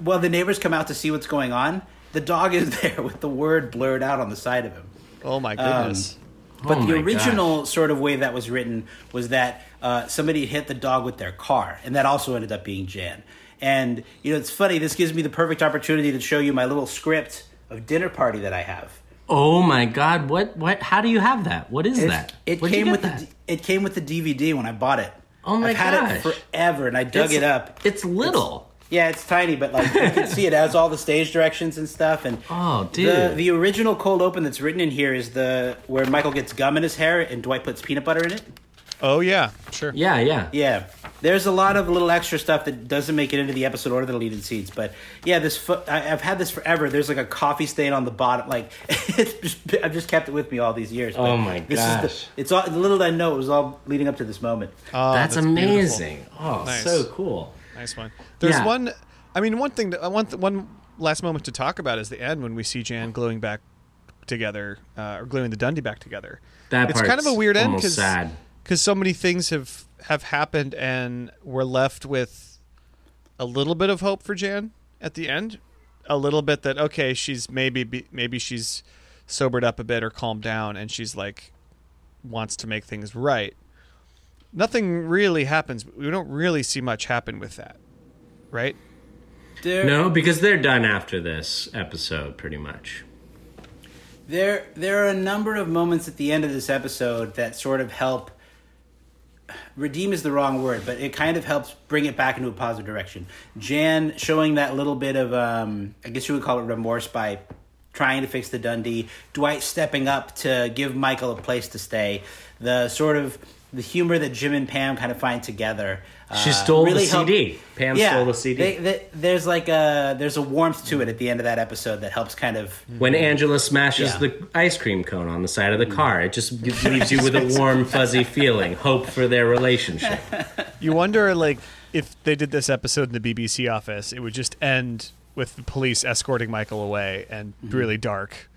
well, the neighbors come out to see what's going on. The dog is there with the word blurred out on the side of him. Oh my goodness. But Oh the my original sort of way that was written was that uh, somebody hit the dog with their car, and that also ended up being Jan. And you know, it's funny. This gives me the perfect opportunity to show you my little script of dinner party that I have. Oh my God! What what? How do you have that? What is It, that? it Where'd came with that? the it came with the DVD when I bought it. Oh my I've had it forever, and I dug It's- it up. It's little. Yeah, it's tiny, but like you can see it has all the stage directions and stuff. And Oh, the dude. the original cold open that's written in here is the where Michael gets gum in his hair and Dwight puts peanut butter in it. Oh yeah, sure. yeah, yeah. Yeah, there's a lot of little extra stuff that doesn't make it into the episode or the deleted scenes. But yeah, this fo- I, I've had this forever. There's like a coffee stain on the bottom. Like it's just, I've just kept it with me all these years. But Oh my this Is gosh. the, it's all little did I know it was all leading up to this moment. Oh, that's, beautiful. amazing. Oh, Nice. so cool. Nice one. There's Yeah. one. I mean, one thing. That, one th- one last moment to talk about is the end when we see Jan gluing back together, uh, or gluing the Dundie back together. That it's kind of a weird end almost because sad. Because so many things have have happened and we're left with a little bit of hope for Jan at the end. A little bit that okay, she's maybe maybe she's sobered up a bit or calmed down, and she's like wants to make things right. Nothing really happens. We don't really see much happen with that, right? There, No, because they're done after this episode, pretty much. There, there are a number of moments at the end of this episode that sort of help. Redeem is the wrong word, but it kind of helps bring it back into a positive direction. Jan showing that little bit of, um, I guess you would call it remorse by trying to fix the Dundie. Dwight stepping up to give Michael a place to stay. The sort of the humor that Jim and Pam kind of find together. She uh, stole the help- CD. Pam yeah, stole the CD. they- they- there's like a there's a warmth to it at the end of that episode that helps kind of When Angela smashes Yeah. the ice cream cone on the side of the car, it just leaves you with a warm, fuzzy feeling, hope for their relationship. You wonder, like, if they did this episode in the BBC office, it would just end with the police escorting Michael away and Mm-hmm. really dark,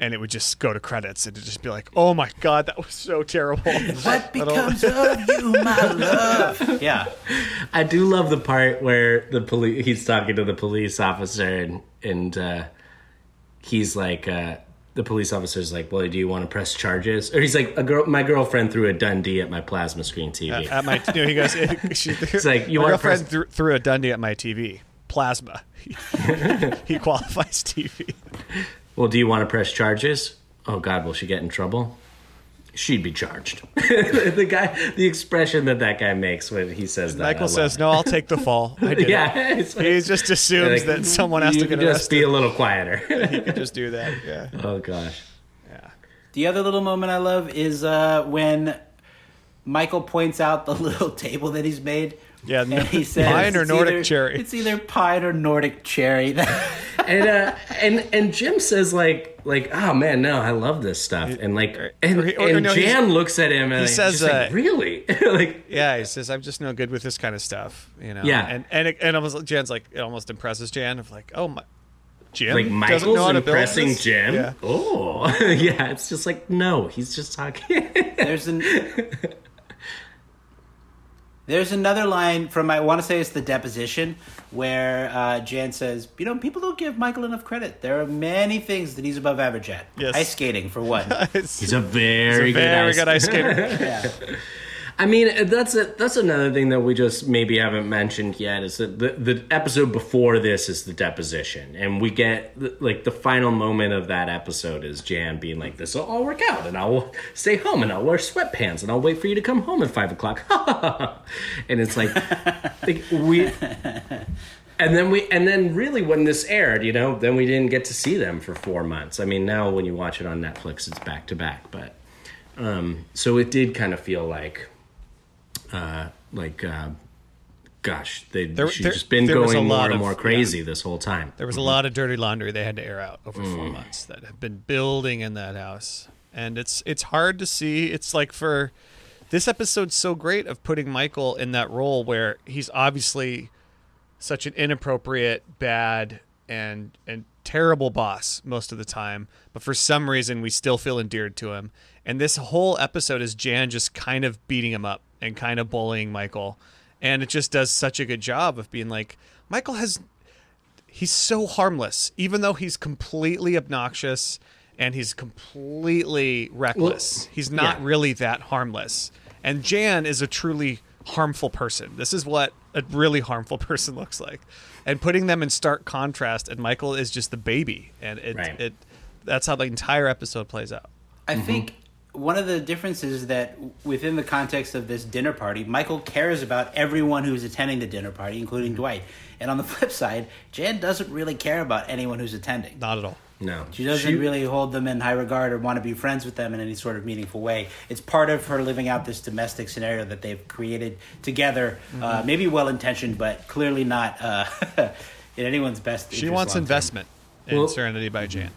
and it would just go to credits, and it'd just be like, "Oh my god, that was so terrible." What becomes of you, my love? Yeah. I do love the part where the police he's talking to the police officer and and uh, he's like uh, the police officer's like, "Well, do you want to press charges?" Or he's like, "A girl, my girlfriend threw a Dundie at my plasma screen TV." at my, you know, he goes, "It's like, you my wanna girlfriend press- threw, threw a Dundie at my TV, plasma. he qualifies TV." Well, do you want to press charges? Oh God, will she get in trouble? She'd be charged. the guy, the expression that that guy makes when he says that. Michael says, it. "No, I'll take the fall." I did Yeah, like- he just assumes Like, that someone has to get can just arrested. be a little quieter. he could just do that. Yeah. oh gosh. Yeah. The other little moment I love is uh, when Michael points out the little table that he's made. Yeah, and he says pine or Nordic either- cherry. It's either pine or Nordic cherry. and uh, and and Jim says like like oh man no I love this stuff and like and, or he- or and no, Jan looks at him and he he's says, just like, uh, really like Yeah, he says, "I'm just no good with this kind of stuff." You know. Yeah. And and it, and almost Jan's like it almost impresses Jan of like, "Oh my, Jim like doesn't Michael's know how to build impressing? Jim Yeah. oh yeah it's just like no he's just talking There's an There's another line from I want to say it's the deposition where uh, Jan says, "You know, people don't give Michael enough credit. There are many things that he's above average at. Yes. Ice skating for one. He's a very he's a very good, good ice skater. yeah. I mean, that's a, that's another thing that we just maybe haven't mentioned yet is that the, the episode before this is the deposition, and we get like the final moment of that episode is Jan being like, "This will all work out, and I'll stay home, and I'll wear sweatpants, and I'll wait for you to come home at five o'clock." and it's like, like we, and then we, and then really when this aired, you know, then we didn't get to see them for four months. I mean, now when you watch it on Netflix, it's back to back, but. Um, so it did kind of feel like uh, like uh, gosh, they There- she's there- just been there was a going more lot and of- more crazy this whole time. There was a lot of dirty laundry they had to air out over Mm. four months that have been building in that house, and it's it's hard to see. It's like for this episode's so great of putting Michael in that role where he's obviously such an inappropriate, bad, and and terrible boss most of the time, but for some reason we still feel endeared to him. And this whole episode is Jan just kind of beating him up and kind of bullying Michael, and it just does such a good job of being like Michael has he's so harmless, even though he's completely obnoxious and he's completely reckless. he's not yeah. really that harmless. And Jan is a truly harmful person. This is what a really harmful person looks like. And putting them in stark contrast, and Michael is just the baby, and it Right. it that's how the entire episode plays out. I mm-hmm. think one of the differences is that within the context of this dinner party, Michael cares about everyone who's attending the dinner party, including Dwight. And on the flip side, Jan doesn't really care about anyone who's attending. Not at all. no. She doesn't she, really hold them in high regard or want to be friends with them in any sort of meaningful way. It's part of her living out this domestic scenario that they've created together. Uh, maybe well intentioned, but clearly not uh, in anyone's best. She wants long-term. investment in Well- Serenity by Jan.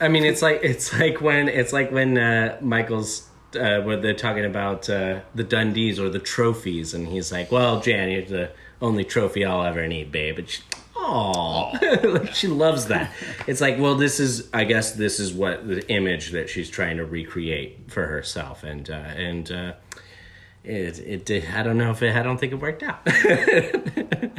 I mean, it's like it's like when it's like when uh, Michael's uh, where they're talking about uh, the Dundies or the trophies, and he's like, "Well, Jan, you're the only trophy I'll ever need, babe." And she, Aw, like she loves that. It's like, well, this is, I guess, this is what the image that she's trying to recreate for herself, and uh, and uh, it, it, did- I don't know if it, I don't think it worked out.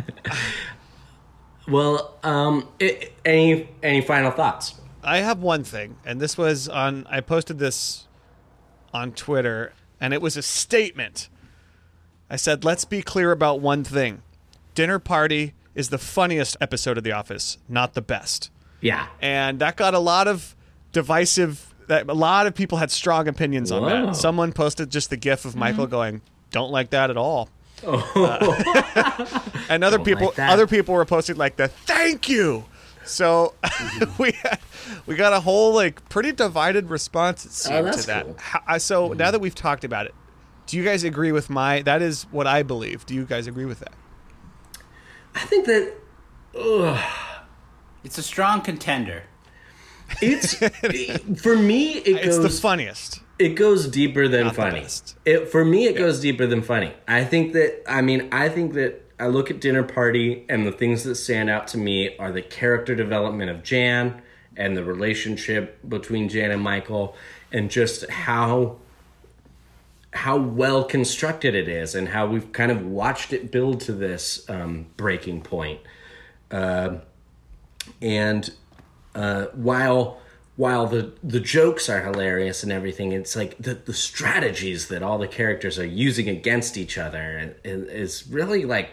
well, um, it, any any final thoughts? I have one thing, and this was on. I posted this on Twitter, and it was a statement. I said, "Let's be clear about one thing: Dinner Party is the funniest episode of The Office, not the best." Yeah. And that got a lot of divisive. That a lot of people had strong opinions on that. Someone posted just the GIF of Michael going, "Don't like that at all." Uh, and other Don't people, like other people were posting like the "Thank you." So we we got a whole like pretty divided response it seemed Oh, to that. cool. How- I- so now that we've talked about it, do you guys agree with my? That is what I believe. Do you guys agree with that? I think that It's a strong contender. it's for me. It It's goes. the funniest. it goes deeper than Not funny. It for me, it goes deeper than funny. I think that. I mean, I think that. I look at Dinner Party, and the things that stand out to me are the character development of Jan and the relationship between Jan and Michael, and just how how well constructed it is, and how we've kind of watched it build to this um, breaking point. Uh, and uh, while while the the jokes are hilarious and everything, it's like the the strategies that all the characters are using against each other is, is really like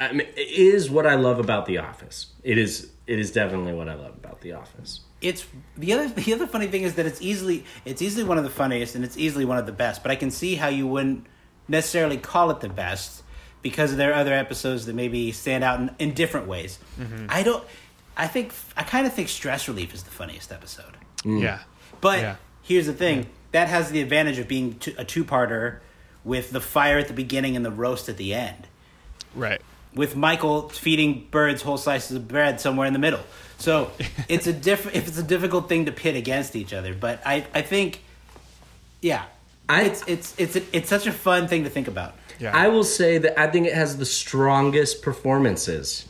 I mean, it is what I love about The Office. It is it is definitely what I love about The Office. it's the other the other funny thing is that it's easily it's easily one of the funniest and it's easily one of the best. But I can see how you wouldn't necessarily call it the best because there are other episodes that maybe stand out in, in different ways. Mm-hmm. I don't. I think I kind of think Stress Relief is the funniest episode. Mm. Yeah. But Yeah. here's the thing: that has the advantage of being t- a two-parter with the fire at the beginning and the roast at the end. Right. With Michael feeding birds whole slices of bread somewhere in the middle. So it's a diff- It's a difficult thing to pit against each other. But I, I think, yeah, I- it's it's it's it's such a fun thing to think about. Yeah. I will say that I think it has the strongest performances.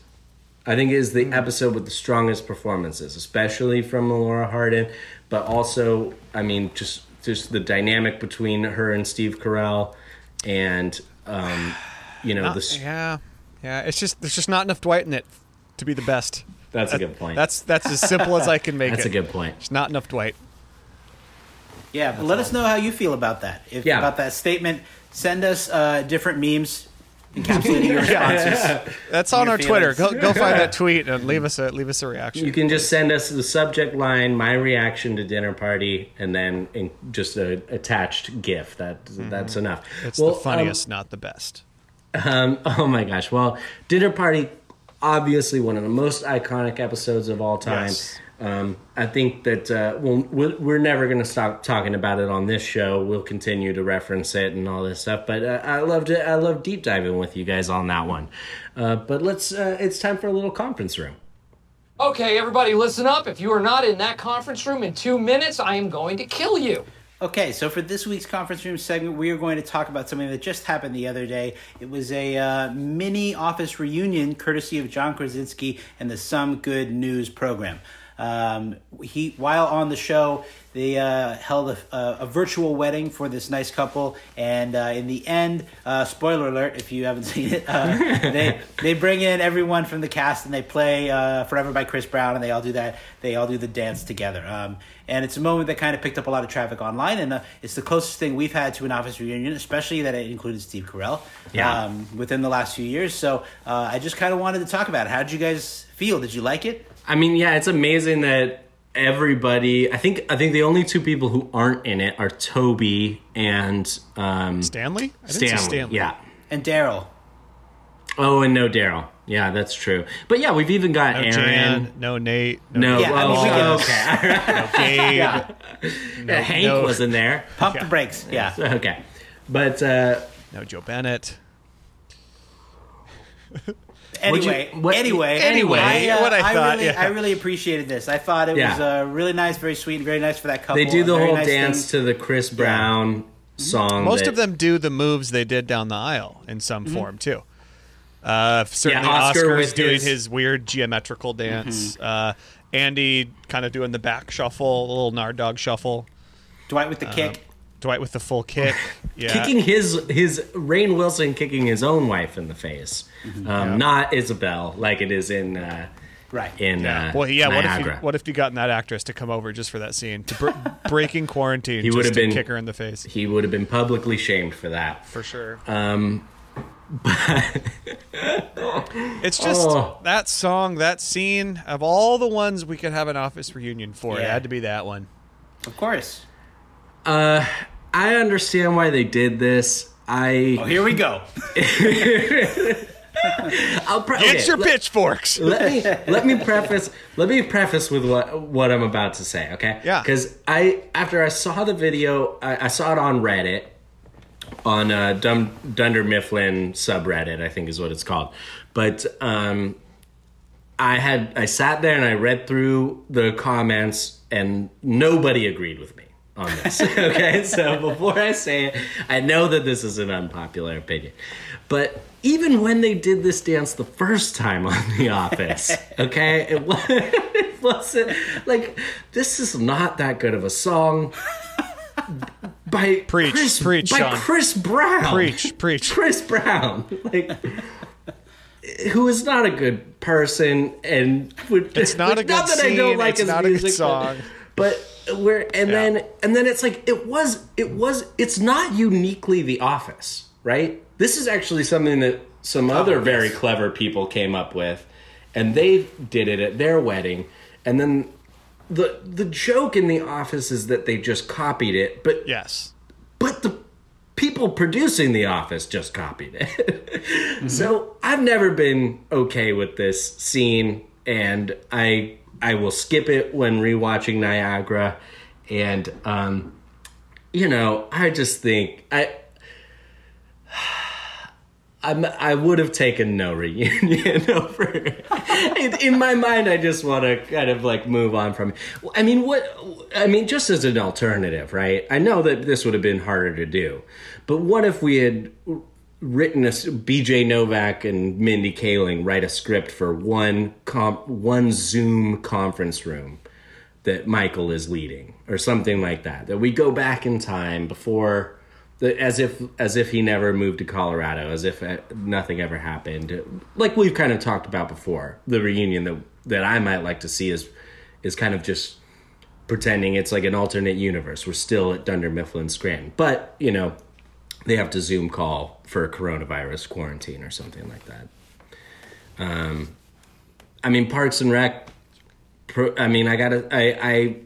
I think it is the episode with the strongest performances, especially from Melora Hardin, but also, I mean, just just the dynamic between her and Steve Carell, and um, you know Not- the. yeah. Yeah. It's just there's just not enough Dwight in it to be the best. That's a good point. That's that's as simple as I can make That's it. That's a good point. It's not enough Dwight. Yeah, but let us know how you feel about that. If Yeah. about that statement, send us uh, different memes encapsulating your responses. That's on Your our Twitter. Go go find that tweet and leave us a leave us a reaction. You can just send us the subject line, my reaction to dinner party, and then in just a attached GIF. That that's enough. it's Well, the um, funniest, not the best. Um, oh my gosh. Well, Dinner Party, obviously one of the most iconic episodes of all time. Yes. Um, I think that uh, we'll, we're, we're never going to stop talking about it on this show. We'll continue to reference it and all this stuff. But uh, I loved it. I love deep diving with you guys on that one. Uh, but let's. Uh, it's time for a little conference room. Okay, everybody, listen up. If you are not in that conference room in two minutes, I am going to kill you. Okay, so for this week's conference room segment, we are going to talk about something that just happened the other day. It was a uh, mini office reunion courtesy of John Krasinski and the Some Good News program. Um, he, while on the show, they uh, held a, a, a virtual wedding for this nice couple, and uh, in the end, uh, spoiler alert if you haven't seen it, uh, they they bring in everyone from the cast and they play uh, "Forever" by Chris Brown, and they all do that. They all do the dance together, um, and it's a moment that kind of picked up a lot of traffic online, and uh, it's the closest thing we've had to an office reunion, especially that it included Steve Carell. Yeah. Um, within the last few years, so uh, I just kind of wanted to talk about it. How did you guys feel? Did you like it? I mean, yeah, it's amazing that everybody. I think. I think the only two people who aren't in it are Toby and um, Stanley? I didn't see Stanley. Stanley. Yeah. And Daryl. Oh, and no Daryl. Yeah, that's true. But yeah, we've even got No Aaron. Jan, no Nate, No, Yeah, I mean, we okay. no Gabe, Yeah, Hank no- was in there. Pump the brakes. Yeah. Okay, but uh, no Jo Bennett. Anyway, you- what- anyway, Anyway, I, uh, what I thought, really, yeah. I really appreciated this. I thought it Yeah. was uh, really nice, very sweet, and very nice for that couple. they do the whole nice dance thing. to the Chris Brown song. Most that- of them do the moves they did down the aisle in some form too. Uh, certainly, Yeah, Oscar Oscar's doing his- his... weird geometrical dance. Uh, Andy kind of doing the back shuffle, a little nard dog shuffle. Dwight with the kick. Dwight with the full kick. Yeah, kicking his his Rainn Wilson kicking his own wife in the face, um, not Isabel like it is in uh, Right. in Yeah. uh, well, yeah. What if you what if you gotten that actress to come over just for that scene, to br- breaking quarantine, He would've been- kick her in the face he would have been publicly shamed for that. for sure. Um, but It's just Oh. that song, that scene of all the ones we could have an office reunion for. It had to be that one. Of course. uh, I understand why they did this. I Oh, here we go. I'll pre- Get okay, your let- pitchforks. let me let me preface let me preface with what what I'm about to say, okay? Yeah. Because I after I saw the video, I, I saw it on Reddit, on uh, Dum, Dunder Mifflin subreddit, I think is what it's called. But um, I had I sat there and I read through the comments, and nobody agreed with me on this. okay, so before I say it, I know that this is an unpopular opinion, but even when they did this dance the first time on The Office, okay, it, was, it wasn't like this is not that good of a song. By Preach, Chris, preach, by Sean. Chris Brown. Preach, preach. Chris Brown, like, who is not a good person, and would, It's not a not good that I don't scene, like it's his not a good song. But, but where and then and then it's like it was it was it's not uniquely The Office, right? This is actually something that some oh, other very clever people came up with, and they did it at their wedding, and then the the joke in the office is that they just copied it, but Yes. but the people producing the office just copied it. Mm-hmm. So i've never been okay with this scene and i i will skip it when rewatching niagara and um you know i just think i I'm, I would have taken no reunion over. in, in my mind, I just want to kind of like move on from. I mean, what? I mean, just as an alternative, right? I know that this would have been harder to do, but what if we had written a BJ Novak and Mindy Kaling write a script for one comp, one Zoom conference room that Michael is leading, or something like that? That we go back in time before the, as if as if he never moved to Colorado, as if uh, nothing ever happened. Like we've kind of talked about before, the reunion that that I might like to see is is kind of just pretending it's like an alternate universe. We're still at Dunder Mifflin Scranton, but you know they have to Zoom call for a coronavirus quarantine or something like that. Um, I mean Parks and Rec. Pro, I mean I gotta I I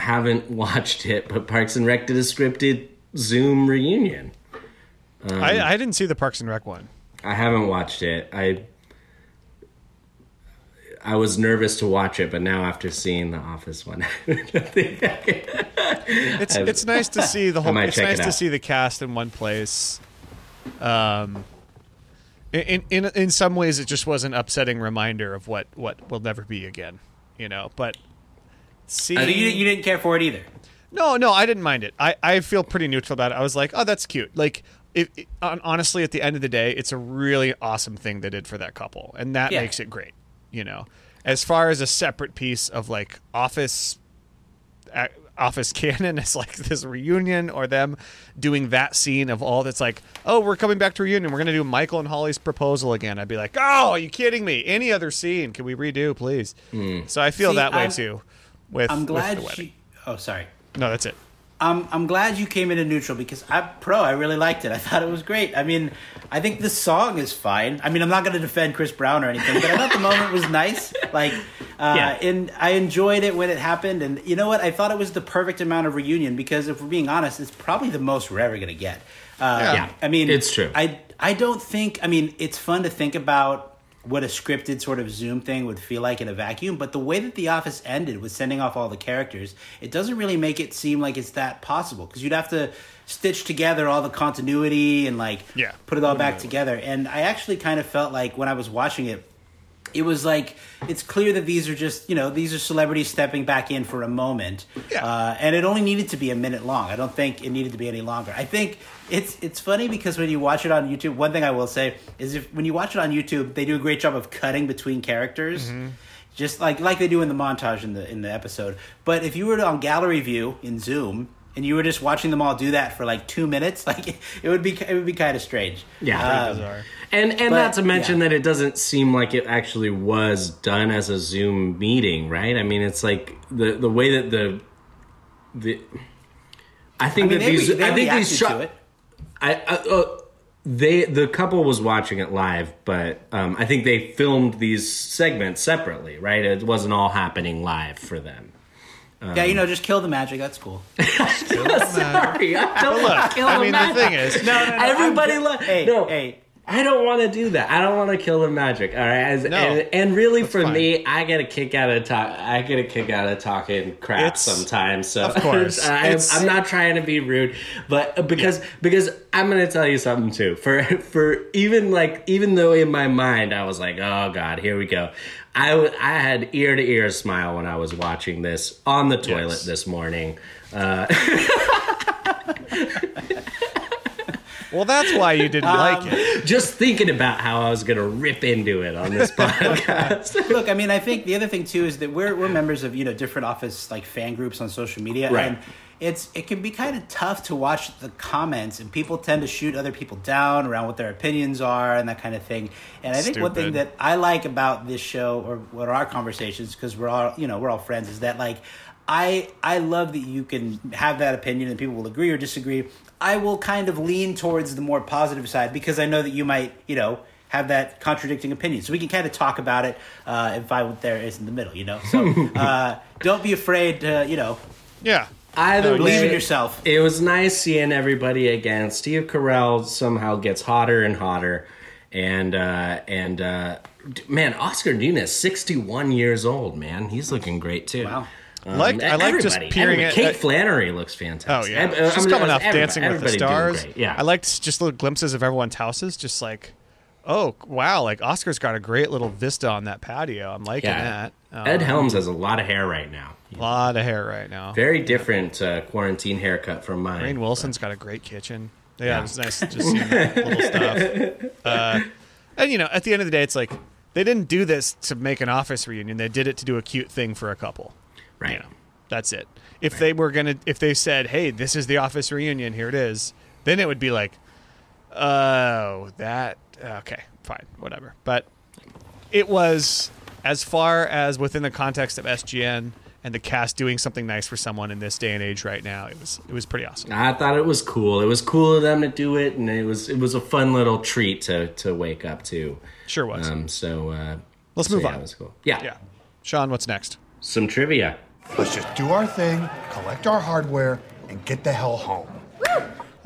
haven't watched it, but Parks and Rec did a scripted Zoom reunion. Um, I, I didn't see the Parks and Rec one. I haven't watched it. I I was nervous to watch it, but now after seeing the Office one, I think It's I've- it's nice to see the whole. It's nice it to see the cast in one place. Um, in in in some ways, it just was an upsetting reminder of what what will never be again. You know, but seeing I think you, you didn't care for it either. No, no, I didn't mind it. I, I feel pretty neutral about it. I was like, oh, that's cute. Like, it, it- honestly, at the end of the day, it's a really awesome thing they did for that couple, and that Yeah. makes it great. You know, as far as a separate piece of like office, uh, office canon, it's like this reunion or them doing that scene of all that's like, oh, we're coming back to reunion. We're gonna do Michael and Holly's proposal again. I'd be like, oh, are you kidding me? Any other scene can we redo, please? So I feel See, that way I'm- too. With I'm with glad the wedding. you. Oh, sorry. No, that's it. I'm I'm glad you came into neutral because I pro I really liked it. I thought it was great. I mean, I think the song is fine. I mean, I'm not going to defend Chris Brown or anything, but I thought the moment was nice. Like, uh, Yeah. and I enjoyed it when it happened. And you know what? I thought it was the perfect amount of reunion because if we're being honest, it's probably the most we're ever going to get. Uh, Yeah. I mean, It's true. I I don't think. I mean, it's fun to think about what a scripted sort of Zoom thing would feel like in a vacuum, but the way that The Office ended with sending off all the characters, it doesn't really make it seem like it's that possible because you'd have to stitch together all the continuity and like Yeah. put it all back together. And I actually kind of felt like when I was watching it, it was like it's clear that these are just you know these are celebrities stepping back in for a moment, Yeah. uh, and it only needed to be a minute long. I don't think it needed to be any longer. I think it's it's funny because when you watch it on YouTube, one thing I will say is if when you watch it on YouTube, they do a great job of cutting between characters. Just like like they do in the montage in the in the episode, but if you were on gallery view in Zoom and you were just watching them all do that for like two minutes, like it would be it would be kind of strange. Yeah. Um, Bizarre. And and But, not to mention yeah. that it doesn't seem like it actually was done as a Zoom meeting, right? I mean, it's like the the way that the the I I think mean, that they, these re- they I think these shot to it. I, I uh, they the couple was watching it live, but um, I think they filmed these segments separately, right? It wasn't all happening live for them. yeah, you know, just kill the magic. That's cool. Sorry, I don't Look, wanna kill I the mean, the thing is, No, no, no. Everybody I'm- lo- Hey, no. hey. I don't want to do that. I don't want to kill the magic. All right, As- No, and, and really for fine. me, I get a kick out of talk. I get a kick out of talking crap It's- sometimes. So of course. I, It's- I'm not trying to be rude, but uh, because because I'm going to tell you something too. For for even like even though in my mind I was like, oh god, here we go. I w- I had ear to ear smile when I was watching this on the toilet Yes. this morning. Uh, well, that's why you didn't Um, like it. just thinking about how I was going to rip into it on this podcast. Look, I mean, I think the other thing too is that we're we're members of you know different office like fan groups on social media, Right. and it's it can be kind of tough to watch the comments, and people tend to shoot other people down around what their opinions are and that kind of thing. And I think one thing that I like about this show or what our conversations because we're all you know we're all friends is that like I I love that you can have that opinion and people will agree or disagree. I will kind of lean towards the more positive side because I know that you might you know have that contradicting opinion. So we can kind of talk about it uh, and find what there is in the middle, you know? So uh, don't be afraid to, you know, Yeah. Either believe way, in yourself. It was nice seeing everybody again. Steve Carell somehow gets hotter and hotter, and uh, and uh, man, Oscar Nunez, sixty one years old. Man, he's looking great too. Wow. Um, Like- I like just peering everybody. at- Kate at- Flannery looks fantastic. Oh yeah, I- I mean, coming off Dancing with the Stars. Yeah, I liked just little glimpses of everyone's houses. Just like, oh wow, like Oscar's got a great little vista on that patio. I'm liking yeah. that. Um, Ed Helms has a lot of hair right now. a lot of hair right now. Very different uh, quarantine haircut from mine. Rainn Wilson's got a great kitchen. Yeah, Yeah. it was nice just that little stuff. Uh, and you know, at the end of the day, it's like they didn't do this to make an office reunion. They did it to do a cute thing for a couple. Right. You know, that's it. If they were gonna, if they said, "Hey, this is the office reunion. Here it is," then it would be like, "Oh, that okay, fine, whatever." But it was as far as within the context of SGN and the cast doing something nice for someone in this day and age right now. It was it was pretty awesome. I thought it was cool. It was cool of them to do it, and it was it was a fun little treat to to wake up to. Sure was. Um, so uh, Let's so move yeah, on. It was cool. Yeah. Yeah. Sean, what's next? Some trivia. Let's just do our thing, collect our hardware, and get the hell home. All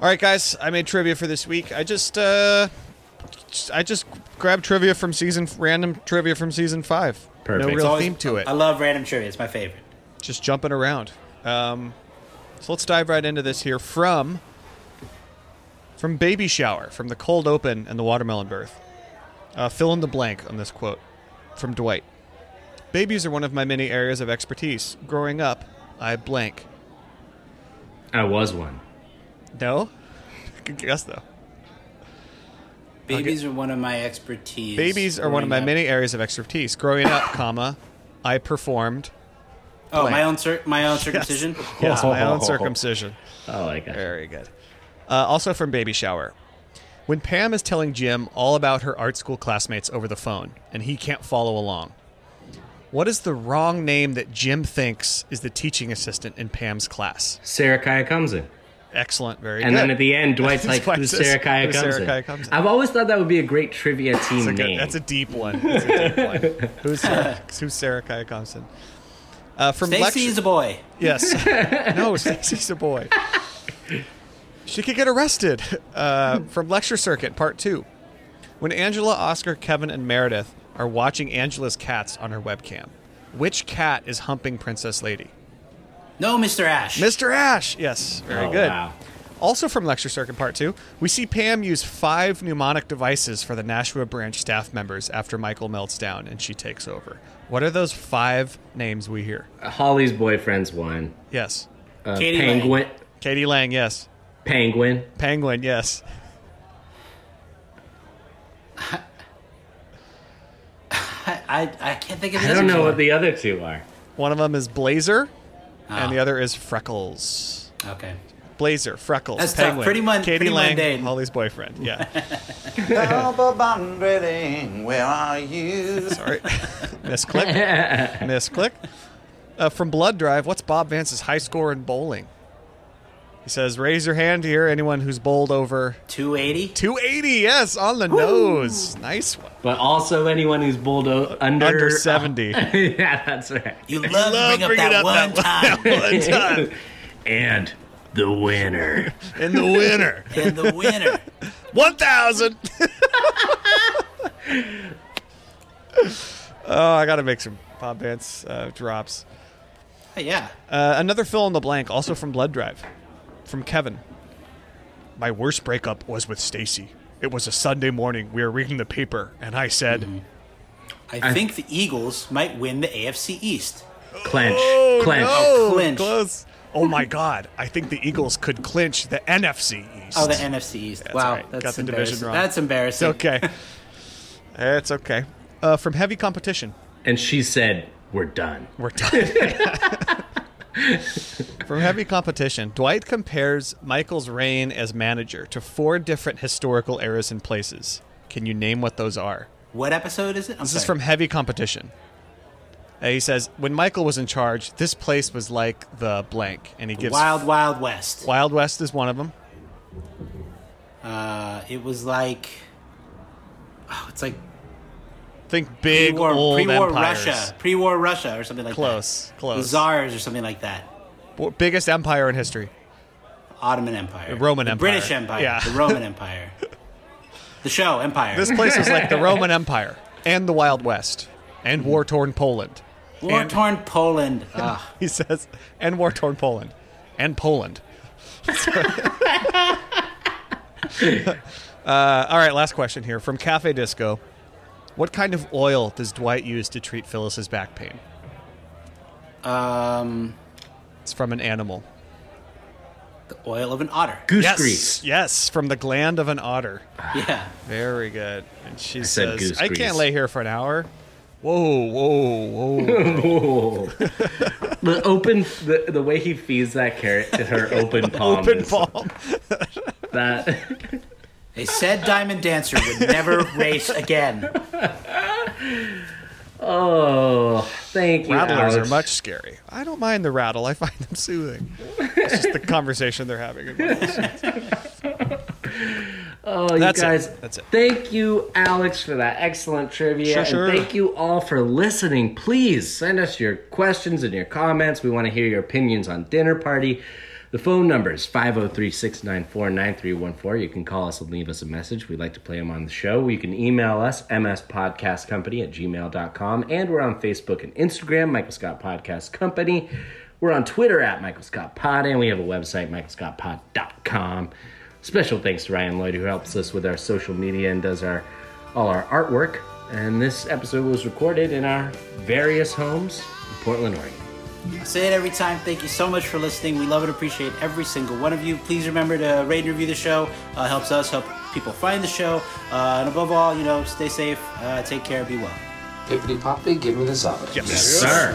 right, guys. I made trivia for this week. I just, uh, I just grabbed trivia from season, random trivia from season five. Perfect. No It's real always- theme to it. I love random trivia. It's my favorite. Just jumping around. Um, so let's dive right into this here from from Baby Shower, from the cold open and the watermelon birth. Uh, fill in the blank on this quote from Dwight. Babies are one of my many areas of expertise. Growing up, I blank. I was one. No, good guess though. Babies are one of my expertise. Babies are one of my up. many areas of expertise. Growing up, comma, I performed. Oh, blank. my own cir- my own circumcision. Yes, my own Oh. circumcision. I like it. Very good. Uh, also from Baby Shower. When Pam is telling Jim all about her art school classmates over the phone, and he can't follow along, what is the wrong name that Jim thinks is the teaching assistant in Pam's class? Sarah Kaya comes in. Excellent, very And good. then at the end, Dwight's like, Dwight who's Sarah Kaya "Who's comes Sarah in? Kaya comes in?" I've always thought that would be a great trivia team That's a, good- name. that's a deep one. That's a deep one. Who's Sarah, who's Sarah Kaya Compson? Uh, from Stacy lecture- a boy. Yes. no, Stacy's a boy. She could get arrested. Uh, from Lecture Circuit, Part 2. When Angela, Oscar, Kevin, and Meredith are watching Angela's cats on her webcam, which cat is humping Princess Lady? No, Mr. Ash. Mr. Ash! Yes, very Oh, good. wow. Also from Lecture Circuit Part 2, we see Pam use five mnemonic devices for the Nashua branch staff members after Michael melts down and she takes over. What are those five names we hear? Holly's boyfriend's one. Yes. Uh, Katie Penguin. Katie Lang, yes. Penguin. Penguin, yes. I, I, I can't think of. I don't know one. what the other two are. One of them is Blazer, and Oh. the other is Freckles. Okay. Blazer, Freckles, That's tough. Penguin, Pretty mun- Katie pretty Lang, mundane. Holly's boyfriend. Yeah, where are you? sorry, misclick, misclick. Uh, from Blood Drive, what's Bob Vance's high score in bowling? He says, "Raise your hand here, anyone who's bowled over 280. 280." Yes, on the nose. Nice one. But also anyone who's bowled o- under Under 70. yeah, that's right. You love, to bring up bringing that up one that time. one time. And the winner. And the winner, and the winner. one thousand. oh, I got to make some Bob Vance uh, drops. Hey, yeah. Uh, another fill in the blank, also from Blood Drive, from Kevin. My worst breakup was with Stacy. It was a Sunday morning. We were reading the paper, and I said, Mm-hmm. I, think the Eagles might win the AFC East. Clench. "Oh Clench. no, clinch. close." Oh my God! I think the Eagles could clinch the NFC East. Oh, the NFC East. That's wow, right. that's Got the division embarrassing. wrong. That's It's embarrassing. okay. it's okay. Uh, from heavy competition, And she said, we're done. we're done. From heavy competition, Dwight compares Michael's reign as manager to four different historical eras and places. Can you name what those are? What episode is it? I'm This sorry. is from Heavy Competition. Uh, he says, when Michael was in charge, this place was like the blank. And he gives. Wild Wild West. Wild West is one of them. Uh, it was like oh, it's like Think big pre-war, old pre-war empires. Russia, pre-war Russia, or something like Close, that. close. The Tsars or something like that. W- Biggest empire in history. Ottoman Empire, The Roman the Empire. British Empire, Yeah. the Roman Empire, the show Empire. This place is like the Roman Empire and the Wild West and war torn Poland. war torn Poland. He says, and war torn Poland. And Poland. uh, all right, last question here from Cafe Disco. What kind of oil does Dwight use to treat Phyllis's back pain? um, It's from an animal. the oil of an otter. Goose yes, grease. Yes, from the gland of an otter. Yeah, Very good. And she I said says, goose I can't lay here for an hour. Whoa, whoa, whoa. Whoa. the open the, the way he feeds that carrot to her open palm. Open palm. That they said Diamond Dancer would never race again. Oh, thank you. Rattlers Alex. are much scary. I don't mind the rattle. I find them soothing. It's just the conversation they're having. Oh, you That's it. guys. That's it. Thank you, Alex, for that excellent trivia. Sure, sure. And thank you all for listening. Please send us your questions and your comments. We want to hear your opinions on Dinner Party. The phone number is 503 694 9314. You can call us and leave us a message. We'd like to play them on the show. You can email us, mspodcastcompany at gmail.com. And we're on Facebook and Instagram, Michael Scott Podcast Company. We're on Twitter at Michael Scott Pod, and we have a website, michaelscottpod.com. Special thanks to Ryan Lloyd, who helps us with our social media and does our all our artwork. And this episode was recorded in our various homes in Portland, Oregon. I say it every time. Thank you so much for listening. We love and appreciate every single one of you. Please remember to rate and review the show. Uh, helps us help people find the show. Uh, and above all, you know, stay safe, uh, take care, be well. Pippity Poppy, give me the zombie. Yes, Sir.